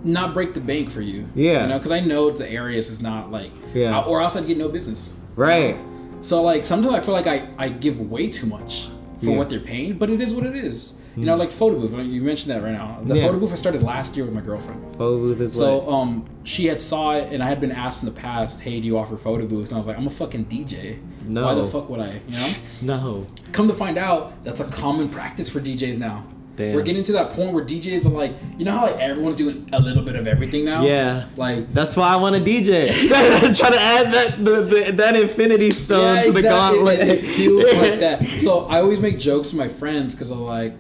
not break the bank for you. Yeah. you know, because I know the areas is not like Yeah. or else I'd get no business. right. So like sometimes I feel like I, I give way too much for Yeah. what they're paying, but it is what it is. You know, like photo booth. You mentioned that right now. The Yeah. photo booth I started last year with my girlfriend. Photo booth is So um, she had saw it, and I had been asked in the past, "Hey, do you offer photo booths?" And I was like, "I'm a fucking DJ." No. Why the fuck would I? You know. No. Come to find out, that's a common practice for DJs now. Damn. We're getting to that point where DJs are like, you know how like everyone's doing a little bit of everything now. Yeah. Like That's why I want a DJ. *laughs* Trying to add that the, the, that infinity stone yeah, to the gauntlet. It, feels like *laughs* that. So I always make jokes with my friends because I'm like,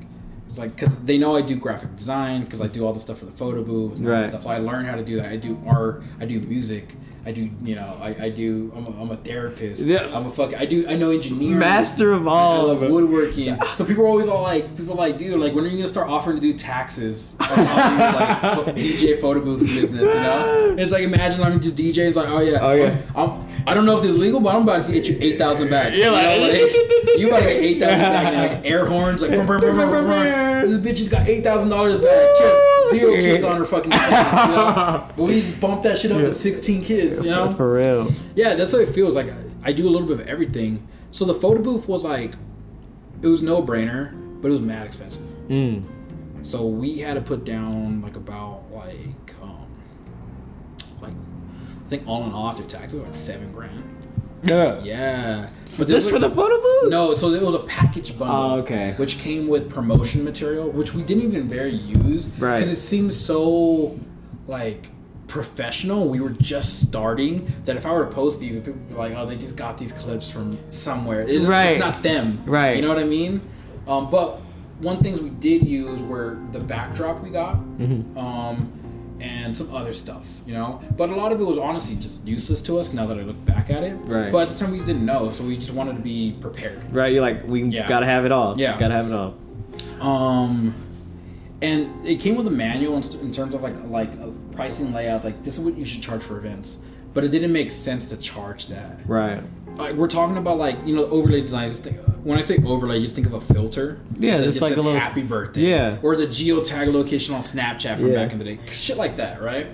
it's like because they know I do graphic design because I do all the stuff for the photo booth and all that Right. stuff. So I learn how to do that. I do art. I do music. I do you know I, I do I'm a, I'm a therapist. Yeah. I'm a fuck. I do I know engineering. Master of all. love woodworking. So people are always all like, people are like, dude, like, when are you gonna start offering to do taxes on top of your like *laughs* DJ photo booth business? You know, *laughs* it's like imagine I'm just DJ. It's like, oh yeah, Oh, yeah. I'm, I don't know if this is legal, but I'm about to get you eight thousand back. You're you, like- *laughs* you about to get eight thousand back, and like air horns, like, brr, brr, brr, brr, brr, brr. this bitch has got eight thousand dollars back. Check. Zero kids on her fucking. Phone, you know? But we just bumped that shit up to sixteen kids. You know, For real. yeah, that's how it feels. Like I, I do a little bit of everything. So the photo booth was like, it was no brainer, but it was mad expensive. Mm. So we had to put down like about like um, like I think all in all after taxes like seven grand. Yeah. Yeah, but Just for the photo booth? no, so it was a package bundle. Oh, okay. Which came with promotion material, which we didn't even very use. Right. Because it seemed so like professional. We were just starting that if I were to post these, people would be like, oh, they just got these clips from somewhere. It's, Right. it's not them. Right. You know what I mean? Um, but one things we did use were the backdrop we got. Mm-hmm. Um, and some other stuff, you know. But a lot of it was honestly just useless to us now that I look back at it. Right. But at the time we didn't know, so we just wanted to be prepared. Right, you're like, we Yeah. gotta have it all. Yeah. Gotta have it all. Um, and it came with a manual in, in terms of like like a pricing layout. Like this is what you should charge for events, but it didn't make sense to charge that. Right. Like we're talking about like you know overlay designs. Think, when I say overlay, just think of a filter. Yeah, it's like a little- happy birthday. Yeah. Or the geotag location on Snapchat from Yeah. back in the day. Shit like that, right?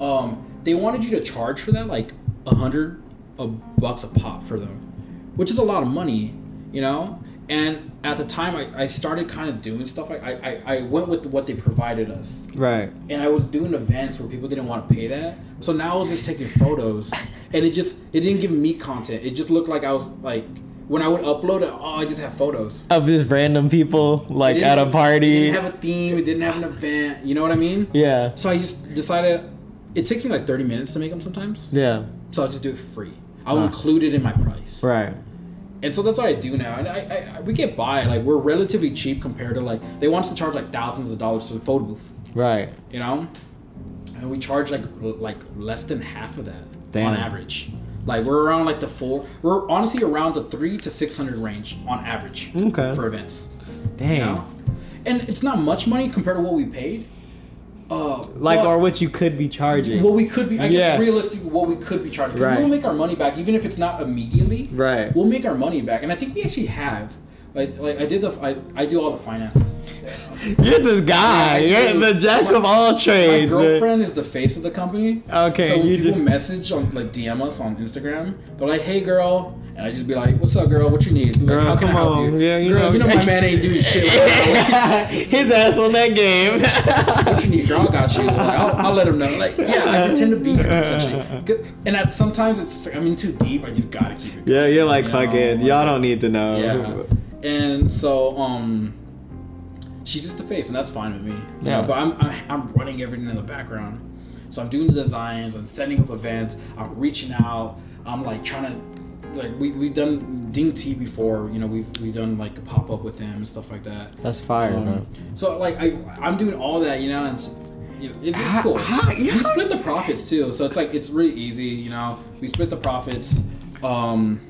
Um, they wanted you to charge for that like a hundred a bucks a pop for them, which is a lot of money, you know. And at the time, I, I started kind of doing stuff. Like I, I, I went with what they provided us Right. and I was doing events where people didn't want to pay that. So now I was just taking photos, *laughs* and it just it didn't give me content. It just looked like I was like when I would upload it. Oh, I just have photos. Of just random people, like at a It party. didn't have a theme. It didn't have an event. You know what I mean? yeah. So I just decided it takes me like thirty minutes to make them sometimes. Yeah. So I'll just do it for free. I'll include it in my price. Right. And so that's what I do now. And I, I, I we get by. Like we're relatively cheap compared to like they want us to charge like thousands of dollars for the photo booth. Right. you know and we charge like like less than half of that Damn. on average like we're around like the four we're honestly around the three to 600 range on average Okay. for events Dang. you know and it's not much money compared to what we paid uh Like, but or what you could be charging. what we could be i guess Yeah. realistically what we could be charging Right. we'll make our money back even if it's not immediately Right. we'll make our money back and i think we actually have like, like I did the I, I do all the finances. *laughs* You're the guy. Yeah, You're the jack My- of all trades. My girlfriend is the face of the company. Okay, So when you people just- message on like DM us on Instagram, they're like, "Hey, girl," and I just be like, "What's up, girl? What you need? Like, Girl, How can come I help on. you? Yeah, you girl, know- you know my man ain't doing shit. Right *laughs* now. His ass on that game. what you need, girl? I got you. Like, I'll, I'll let him know. Like, yeah, I pretend to be her and And at sometimes it's I mean too deep. I just gotta keep it. yeah, you're like You know, fucking. like- Y'all don't need to know. Yeah. And so um she's just the face and that's fine with me. You Yeah. know, but I'm, I'm I'm running everything in the background. So I'm doing the designs, I'm setting up events, I'm reaching out, I'm like trying to like we we've done Ding T before, you know, we've we've done like a pop up with him and stuff like that. That's fire, Um, man. So like I I'm doing all that, you know, and you know, it's just cool. how- yeah. We split the profits too, so it's like it's really easy, you know. We split the profits. Um,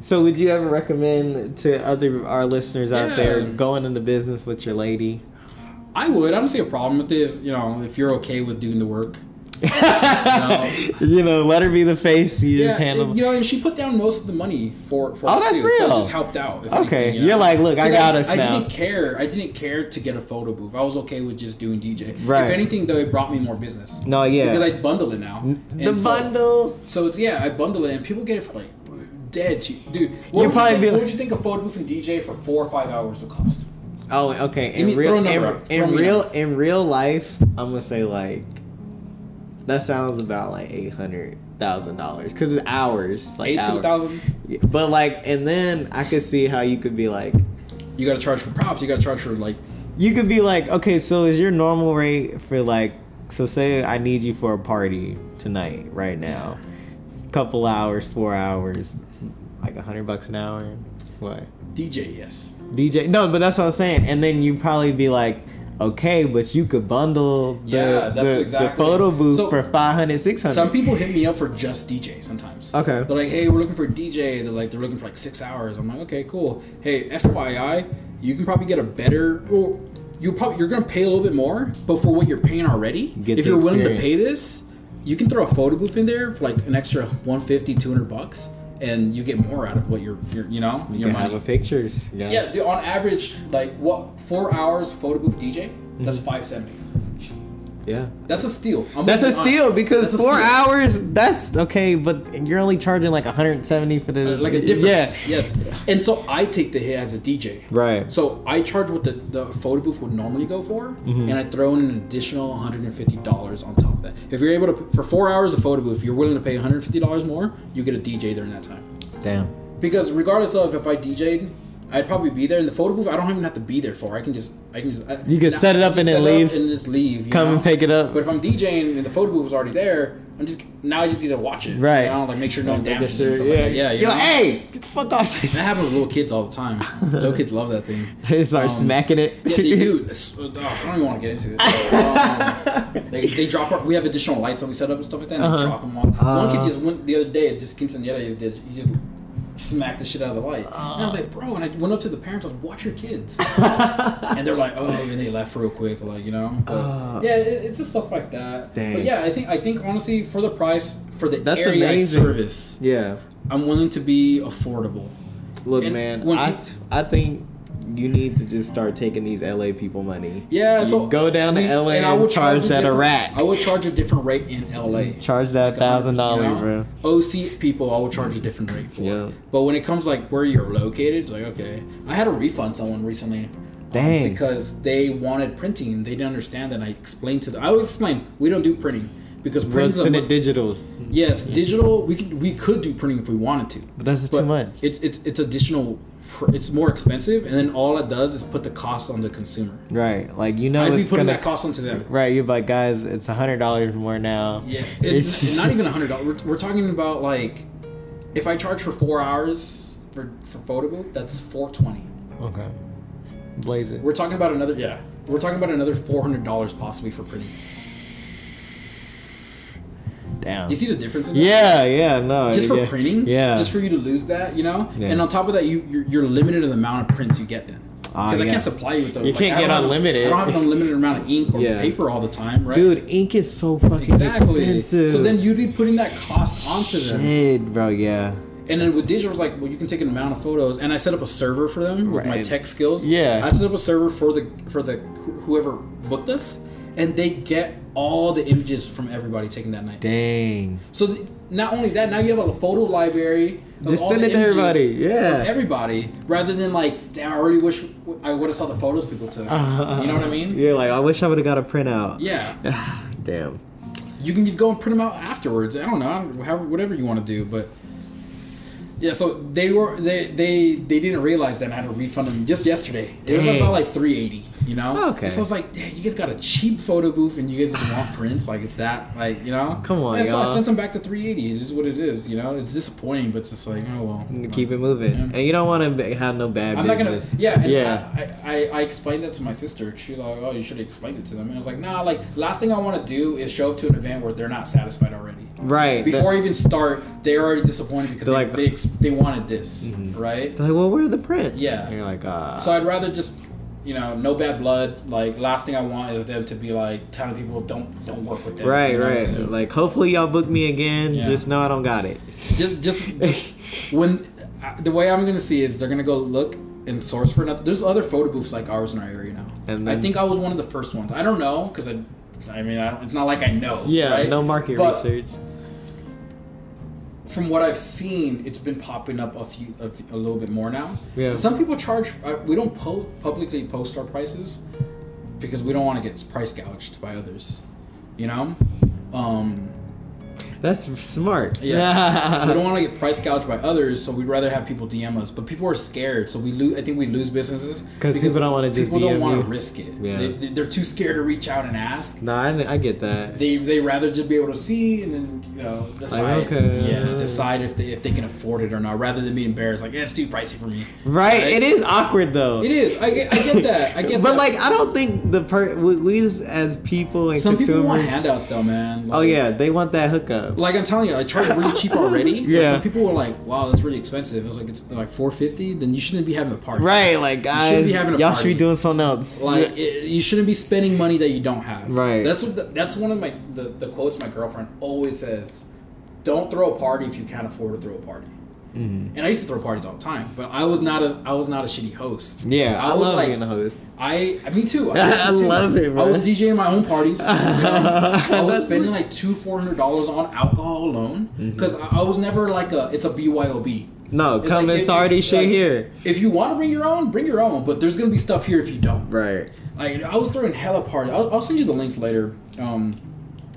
So, would you ever recommend to other our listeners out there Yeah. going into business with your lady? I would. I don't see a problem with it. If, you know, if you're okay with doing the work. *laughs* you know, let her be the face. You Yeah, just handle. and, you know, and she put down most of the money for for Oh, it that's too, So real. it just helped out. if Okay, anything, you know? you're like, look, I got us now. I now. didn't care. I didn't care to get a photo booth. I was okay with just doing DJ. Right. If anything, though, it brought me more business. no, yeah. Because I bundle it now. the And so- bundle. So it's yeah, I bundle it, and people get it for like dead cheap, dude. What You'll would probably you think, be what would you think a photo booth and DJ for four or five hours would cost? Oh, okay. In real, in, number in Throw me a real, in real life, I'm gonna say like that sounds about like eight hundred thousand dollars because it's hours. Like Eight to a hours. thousand. But like, and then I could see how you could be like, You got to charge for props. You got to charge for like you could be like, okay, so is your normal rate for like, so say I need you for a party tonight, right now, couple hours, four hours, like a hundred bucks an hour, what? DJ. Yes. DJ, no, but that's what I'm saying. And then you probably be like, okay, but you could bundle the, Yeah, the, exactly- the photo booth So, for 500, 600. Some people hit me up for just DJ sometimes. Okay. They're like, hey, we're looking for a DJ. They're like, they're looking for like six hours. I'm like, okay, cool. Hey, FYI, you can probably get a better. Well, you probably you're gonna pay a little bit more, but for what you're paying already, Get if you're willing to pay this, you can throw a photo booth in there for like an extra 150, 200 bucks, and you get more out of what you're, you're you know, you your have money. a pictures. Yeah. Yeah, dude, on average, like what four hours photo booth DJ? That's Mm-hmm. five seventy. Yeah. That's a steal. I'm That's a being honest. steal because That's four steal. hours. That's okay, but you're only charging like 170 for the Uh, like a difference. Yeah, Yes. And so I take the hit as a DJ. right. So I charge what the, the photo booth would normally go for, Mm-hmm. and I throw in an additional $150 on top of that. If you're able to, for four hours of photo booth, if you're willing to pay $150 more, you get a DJ during that time. Damn. Because regardless of if I DJ'd, I'd probably be there in the photo booth. I don't even have to be there for. I can just, I can just. I, You can set it up and then leave. and just leave. Come and pick it up. But if I'm DJing and the photo booth is already there, I'm just now I just need to watch it. Right. You know, like make sure no one damages sure- stuff like. Yeah. you Yo, know? hey, get the fuck off. That happens with little kids all the time. *laughs* little kids love that thing. They start Um, smacking it. Yeah, they do. *laughs* Oh, I don't even want to get into it. Um, *laughs* they, they drop. Our, we have additional lights that we set up and stuff like that. And Uh-huh. They drop them. One Uh. kid just went the other day. At this quinceanera he did. He just smacked the shit out of the light. and I was like, bro. And I went up to the parents. I was, like, watch your kids. *laughs* and they're like, oh, and they left real quick, like you know. But, Uh. yeah, it, it's just stuff like that. Dang. But yeah, I think I think honestly, for the price, for the That's area I amazing. service, yeah. I'm willing to be affordable. Look, And man, when I, I think you need to just start taking these LA people money. Yeah, You so go down to we- LA I and would charge that a rat. I would charge a different rate in LA. Charge that Like a hundred, thousand dollars, bro. OC people, I would charge a different rate for. Yeah. But when it comes like where you're located, it's like okay. I had to refund someone recently. um, Dang. because they wanted printing, they didn't understand that. I explained to them. I always explain we don't do printing because We'll printing. send it digitals, Yes, digital. We could we could do printing if we wanted to. but that's But too much. It's it's it's additional. Pr- It's more expensive, and then all it does is put the cost on the consumer. Right, like you know, I'd be it's putting gonna. that cost onto them. Right, you're like, guys, it's a hundred dollars more now. Yeah, *laughs* It's- it's not even a hundred dollars. We're, we're talking about like, if I charge for four hours for for photo booth, that's four twenty. Okay, blaze it. We're talking about another yeah. We're talking about another four hundred dollars possibly for printing. Down. You see the difference? In that? Yeah, yeah, no. Just for yeah. printing, Yeah. Just for you to lose that, you know. Yeah. And on top of that, you you're, you're limited in the amount of prints you get then. Ah, Because I yeah. can't supply you with those. You like, can't I get have- unlimited. I don't have an unlimited amount of ink or Yeah. paper all the time, right? Dude, ink is so fucking exactly. expensive. So then you'd be putting that cost onto them. Shit, bro. Yeah. And then with digital, it's like, well, you can take an amount of photos, and I set up a server for them with my tech skills. Yeah. I set up a server for the for the whoever booked us, and they get all the images from everybody taken that night. Dang. So th- not only that, now you have a photo library. of Just all send the it to images everybody, yeah. of everybody, rather than like, damn, I really wish I would have saw the photos people took. Uh-huh. you know what I mean? You're like, I wish I would have got a printout. Yeah. *sighs* Damn. you can just go and print them out afterwards. I don't know, however, whatever you want to do, but yeah. So they were they they they didn't realize that I had to refund them just yesterday. It was about like three eighty. You know. Okay. So I was like, damn, you guys got a cheap photo booth and you guys just want *sighs* prints like it's that like you know. Come on, And so I y'all. sent them back to three eighty. It is what it is. You know, it's disappointing, but it's just like oh well. Keep it moving. Yeah. And you don't want to have no bad I'm not gonna. business. Yeah, and yeah. I, I, I explained that to my sister. She's like, "Oh, you should have explained it to them." And I was like, "Nah, like last thing I want to do is show up to an event where they're not satisfied already. Right. Before I even start, they're already disappointed because they, like- they, they wanted this, right? They're like, well, where are the prints? Yeah. And you're like, ah. So I'd rather just, you know, no bad blood. Like last thing I want is them to be like telling people don't don't work with them. right, you know, right. they're- Like, hopefully y'all book me again. Yeah. Just know I don't got it. just just just *laughs* when uh, the way I'm gonna see is they're gonna go look and source for another. There's other photo booths like ours in our area now. And I think I was one of the first ones. I don't know because I, I mean, I don't, it's not like I know. Yeah, right? no market But research. From what I've seen, it's been popping up a few, a, few- a little bit more now. Yeah. And some people charge. Uh, we don't po- publicly post our prices because we don't want to get price gouged by others. You know. Um, That's That's smart. Yeah, we don't want to get price gouged by others, so we'd rather have people DM us. But people are scared, so we lose. I think we lose businesses 'Cause people don't wanna just people don't want to risk it. Yeah. They, they- they're too scared to reach out and ask. Nah, I, I get that. They they rather just be able to see and then you know decide. okay. Yeah, decide if they if they can afford it or not, rather than be embarrassed. Like, yeah, it's too pricey for me. Right? Right? It is awkward though. It is. I get, I get that. I get *laughs* but that. like, I don't think the per we, we as, as people and some people consumers. want handouts though, man. oh yeah, they want that hookup. Like I'm telling you, I charge it really cheap already. *laughs* Yeah. Some people were like, "Wow, that's really expensive." I was like, "It's like 450." Then you shouldn't be having a party. Right, like guys, be having a y'all should be doing something else. Like it, you shouldn't be spending money that you don't have. Right. That's what. The, that's one of my the, the quotes my girlfriend always says. Don't throw a party if you can't afford to throw a party. Mhm. And I used to throw parties all the time, but I was not a I was not a shitty host. yeah, I, would, love like, being a host. I me too. I *laughs* me too. love it, I was. DJing my own parties. *laughs* you know? I was spending like two four hundred dollars on alcohol alone Mm-hmm. because I, I was never like a it's a BYOB. No, It's come like, it's already shit like, here. If you want to bring your own, bring your own. But there's gonna be stuff here if you don't. Right. Like I was throwing hella parties. I'll, I'll send you the links later, um,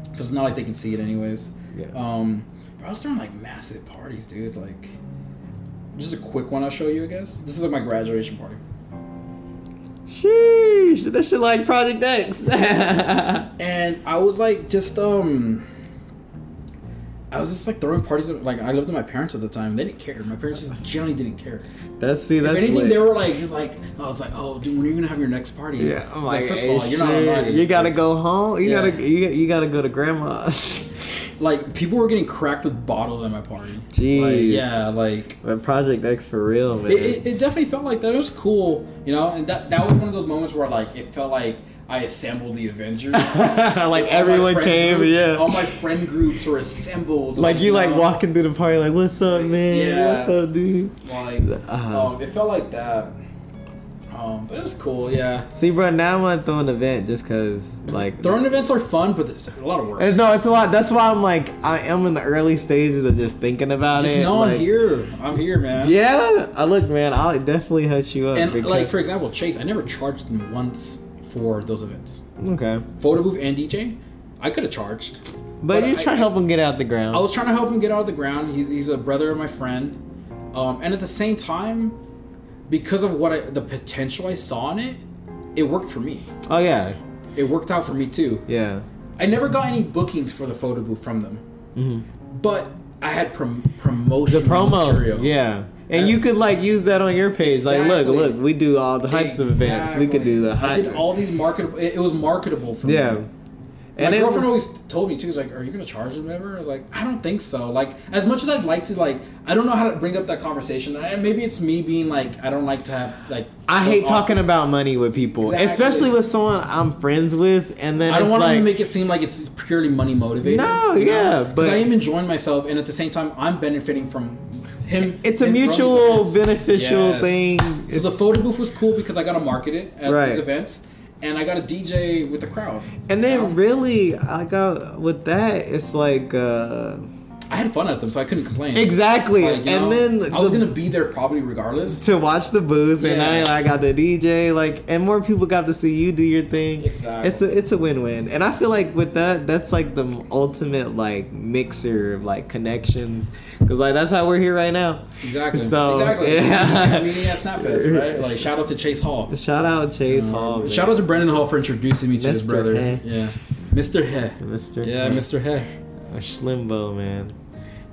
because it's not like they can see it anyways. Yeah. Um, but I was throwing like massive parties, dude. Like, just a quick one. I'll show you. I guess this is like my graduation party. Sheesh, that shit like Project X. *laughs* and I was like, just um, I was just like throwing parties. Like I lived with my parents at the time. They didn't care. My parents just generally didn't care. that's see, that's if anything, lit. they were like, it's like I was like, oh, dude, when are you gonna have your next party? Yeah, I'm was like, first hey, of all, you're not invited. You gotta go home. You Yeah. gotta you, you gotta go to grandma's. *laughs* Like people were getting cracked with bottles at my party. Jeez. Like, yeah, like But Project X for real, man. it, it, it definitely felt like that. It was cool, you know, and that that was one of those moments where like it felt like I assembled the Avengers. *laughs* like everyone came, groups- yeah. All my friend groups were assembled. like you like know, walking through the party, like, "What's up, man? Yeah. What's up, dude?" Like, Uh-huh. um, it felt like that. Um, but it was cool, yeah. See, bro, now I want to throw an event just cause, like, Throwing events are fun, but it's a lot of work. Uh, no, it's a lot. That's why I'm like, I am in the early stages of just thinking about Just it. know like, I'm here. I'm here, man. Yeah, I look, man. I'll definitely hush you up. And because, like for example, Chase, I never charged them once for those events. okay, Photo booth and DJ, I could have charged. but, you I- try to help him get out the ground. I was trying to help him get out of the ground. He, he's a brother of my friend, um, and at the same time, because of what I, the potential I saw in it, it worked for me. oh yeah, It worked out for me too. yeah. I never got any bookings for the photo booth from them, hmm but I had prom- promotion The promo, material. yeah. And Uh, you could like use that on your page. Like, look, look, we do all the hypes of events. We could do the I hype. did all these marketable. It, was marketable for me. Yeah. me. And my girlfriend always told me too. She's like, "Are you gonna charge them ever?" I was like, "I don't think so." Like, as much as I'd like to, like, I don't know how to bring up that conversation. And maybe it's me being like, I don't like to have like. I hate talking about money with people, Exactly. especially with someone I'm friends with, and then I don't want like, to make it seem like it's purely money motivated. No, yeah, know? but- I am enjoying myself, and at the same time, I'm benefiting from him. it's a mutual beneficial Yes. thing. So It's- the photo booth was cool because I got to market it at Right. these events, and I got a DJ with the crowd. and then really, I got with that. It's like uh I had fun at them, so I couldn't complain. exactly, Like, and know, then I was the- gonna be there probably regardless. to watch the booth, and I, I got the DJ, like, and more people got to see you do your thing. Exactly. It's a it's a win win, and I feel like with that, that's like the ultimate like mixer of like connections, because like that's how we're here right now. Exactly. So, exactly. yeah. Meeting at *laughs* Snapfest, right? Like shout out to Chase Hall. Shout out Chase Um, Hall, man. shout out to Brendan Hall for introducing me to his brother. Heh. Yeah, Mr. He. Mr. Yeah, Mr. He. A Schlimbo, man.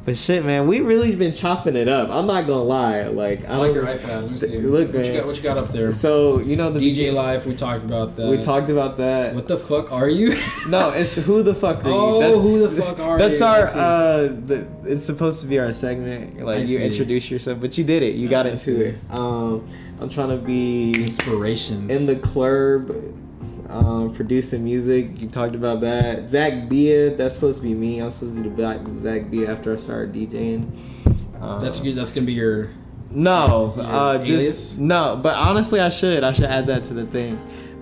But shit, man, we really been chopping it up. I'm not gonna lie. Like, I I like your iPad. Let me see. Look, what you man. got? What you got up there? So you know the DJ Life. We talked about that. We talked about that. What the fuck are you? *laughs* No, it's who the fuck are you? Oh, who the fuck are that's you? our. Uh the, It's supposed to be our segment. Like I you see. introduce yourself, but you did it. You got I into see. it. Um, I'm trying to be Inspirations. in the club, um, producing music. You talked about that. Zack Bia, that's supposed to be me. I'm supposed to do the black Zack Bia after I started DJing. Um, That's good. That's gonna be your. no, Your uh, just no. But honestly, I should. I should add that to the thing.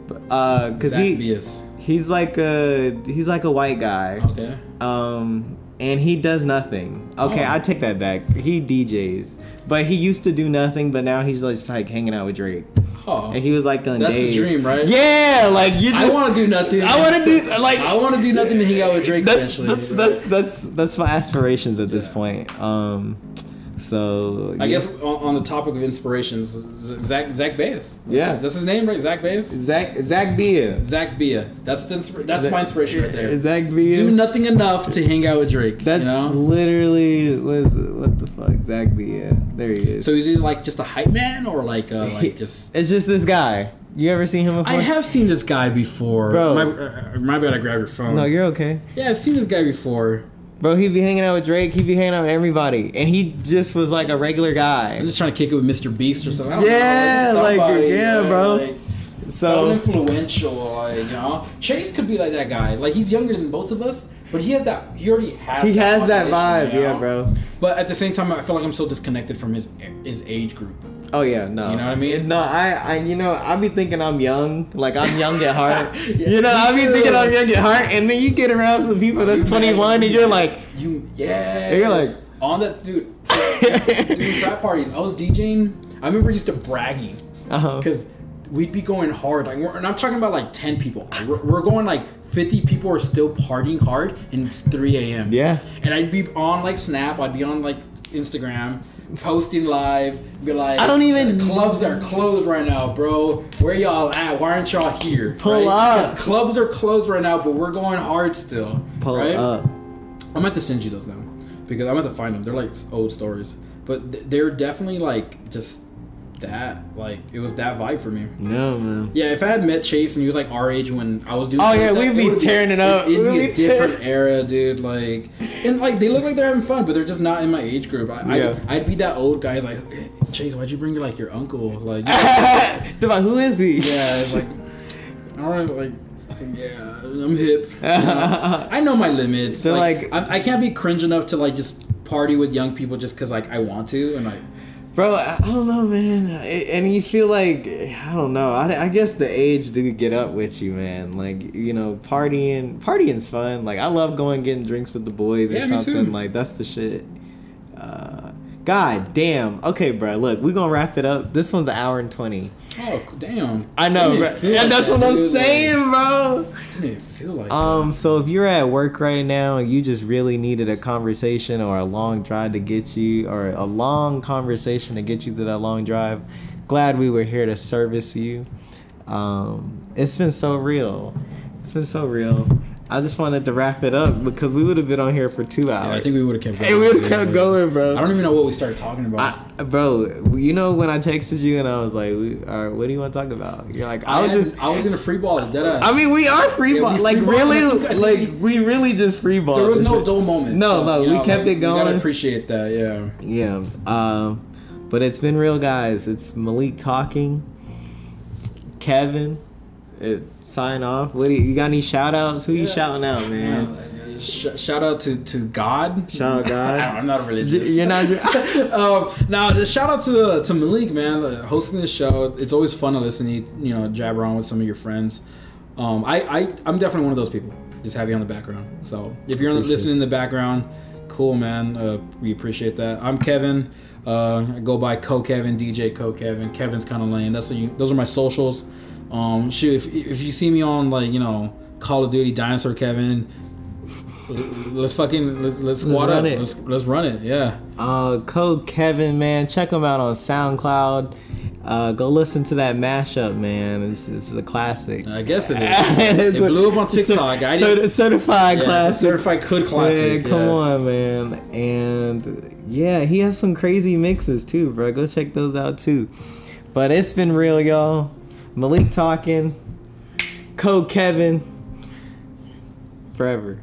But, uh, he Bias. he's like a he's like a white guy. Okay. Um, and he does nothing. Okay, Oh. I take that back. He DJs, but he used to do nothing, but now he's just like hanging out with Drake. Oh, And he was like on That's the dream, right? Yeah, like you just. I want to do nothing. I want to do like. I want to do nothing to hang out with Drake. that's eventually. that's that's that's that's my aspirations at this point. Um, so I guess on, on the topic of inspirations, Zach Zach Baez. Yeah. that's his name, right? Zach Baez. Zach Zack Bia. Zack Bia. That's the that's my inspiration right there. Zack Bia. Do nothing enough to hang out with Drake. That's you know. literally was what the fuck Zack Bia. There he is. So is he like just a hype man or like uh, like just? it's just this guy. You ever seen him before? I have seen this guy before. Bro. My, uh, my bad. I grabbed your phone. No, you're okay. yeah, I've seen this guy before. Bro, he'd be hanging out with Drake. He'd be hanging out with everybody, and he just was like a regular guy. I'm just trying to kick it with Mr. Beast or something. Yeah, know, like, somebody, yeah, man, bro. Like, so So influential, like you know, Chase could be like that guy. Like he's younger than both of us, but he has that. He already has. he has that vibe, you yeah, bro. But at the same time, I feel like I'm so disconnected from his his age group. Oh yeah, no. You know what I mean? No, I, I, you know, I be thinking I'm young, like I'm young at heart. *laughs* Yeah, you know, I be too. thinking I'm young at heart, and then you get around some people that's 21, and you're like, you yeah. You're like- on that dude. Dude, *laughs* frat parties. I was DJing. I remember used to bragging uh-huh. because we'd be going hard. Like, we're, and I'm talking about like 10 people. Like, we're, we're going like 50 people are still partying hard, and it's 3 a.m. Yeah. And I'd be on like Snap. I'd be on like Instagram. Posting live, be like, I don't even- clubs are closed right now, bro. Where y'all at? Why aren't y'all here? Pull right? up. clubs are closed right now, but we're going hard still. Pull right? up. I'm going to send you those now because I'm going to find them. They're like old stories, but they're definitely like just that. Like it was that vibe for me. No, man. Yeah, if I had met Chase and he was like our age when I was doing, Oh, yeah, like that, we'd be tearing it up. It'd, We'd be a be tearing- different era, dude. Like, and like they look like they're having fun, but they're just not in my age group. I, Yeah. I, I'd be that old guy. Like, "Hey, Chase, why'd you bring like your uncle? Like, *laughs* They're like, who is he? yeah, it's like, all right, like, yeah, I'm hip. you know? I know my limits. *laughs* So, like, like- I, I can't be cringe enough to like just party with young people just because like I want to, and like, Bro, I don't know, man. And you feel like I don't know. I, I guess the age do get up with you, man. Like you know, partying, partying's fun. Like I love going getting drinks with the boys or Yeah, me something. Like that's the shit. Uh, God damn. Okay, bro. Look, we gonna wrap it up. This one's an hour and twenty. Oh damn. I know, bro. Yeah, that's that, what I'm saying, bro. Didn't feel like Um, so if you're at work right now and you just really needed a conversation or a long drive to get you, or a long conversation to get you to that long drive, glad we were here to service you. Um, it's been so real. It's been so real. I just wanted to wrap it up because we would have been on here for two hours. Yeah, I think we would have kept *laughs* going. Hey, we would have kept going, bro. I don't even know what we started talking about. I, bro, you know when I texted you and I was like, we, all right, "What do you want to talk about?" You're like, "I, was had- just." I was gonna free ball it, dead ass. I mean, we are free Yeah, ball. like ball. really, I I like we- really just free ball. there was no shit. dull moment. No, no, you we kept like, it You gotta appreciate that. Yeah. Yeah. Um, but it's been real, guys. It's Malik talking. Kevin, it, sign off. What do you, you got? Any shout outs? Who you shouting out, man? Uh, sh- shout out to, to God. Shout out God. *laughs* I don't- I'm not religious. You're not. *laughs* um, now, shout out to to Malik, man, uh, hosting this show. It's always fun to listen you, you know jabber on with some of your friends. Um, I, I I'm definitely one of those people. Just have you on the background. So if you're Appreciate listening in the background, cool, man. Uh, we appreciate that. I'm Kevin. Uh, I go by CoKevin, DJ CoKevin. Kevin's kind of lame. That's what you, those are my socials. Um, shoot, if, if you see me on like you know Call of Duty Dinosaur Kevin, let's fucking let's, let's squad run up. it. Let's let's run it. Yeah. Uh, CoKevin, man. Check him out on SoundCloud. Uh, go listen to that mashup, man. It's, it's a classic. I guess it is. *laughs* It blew up on TikTok. I didn't. certified Yeah, classic. certified could classic. Man, come yeah. on, man. And yeah, he has some crazy mixes too, bro. Go check those out too. But it's been real, y'all. Malik talking. CoKevin. Forever.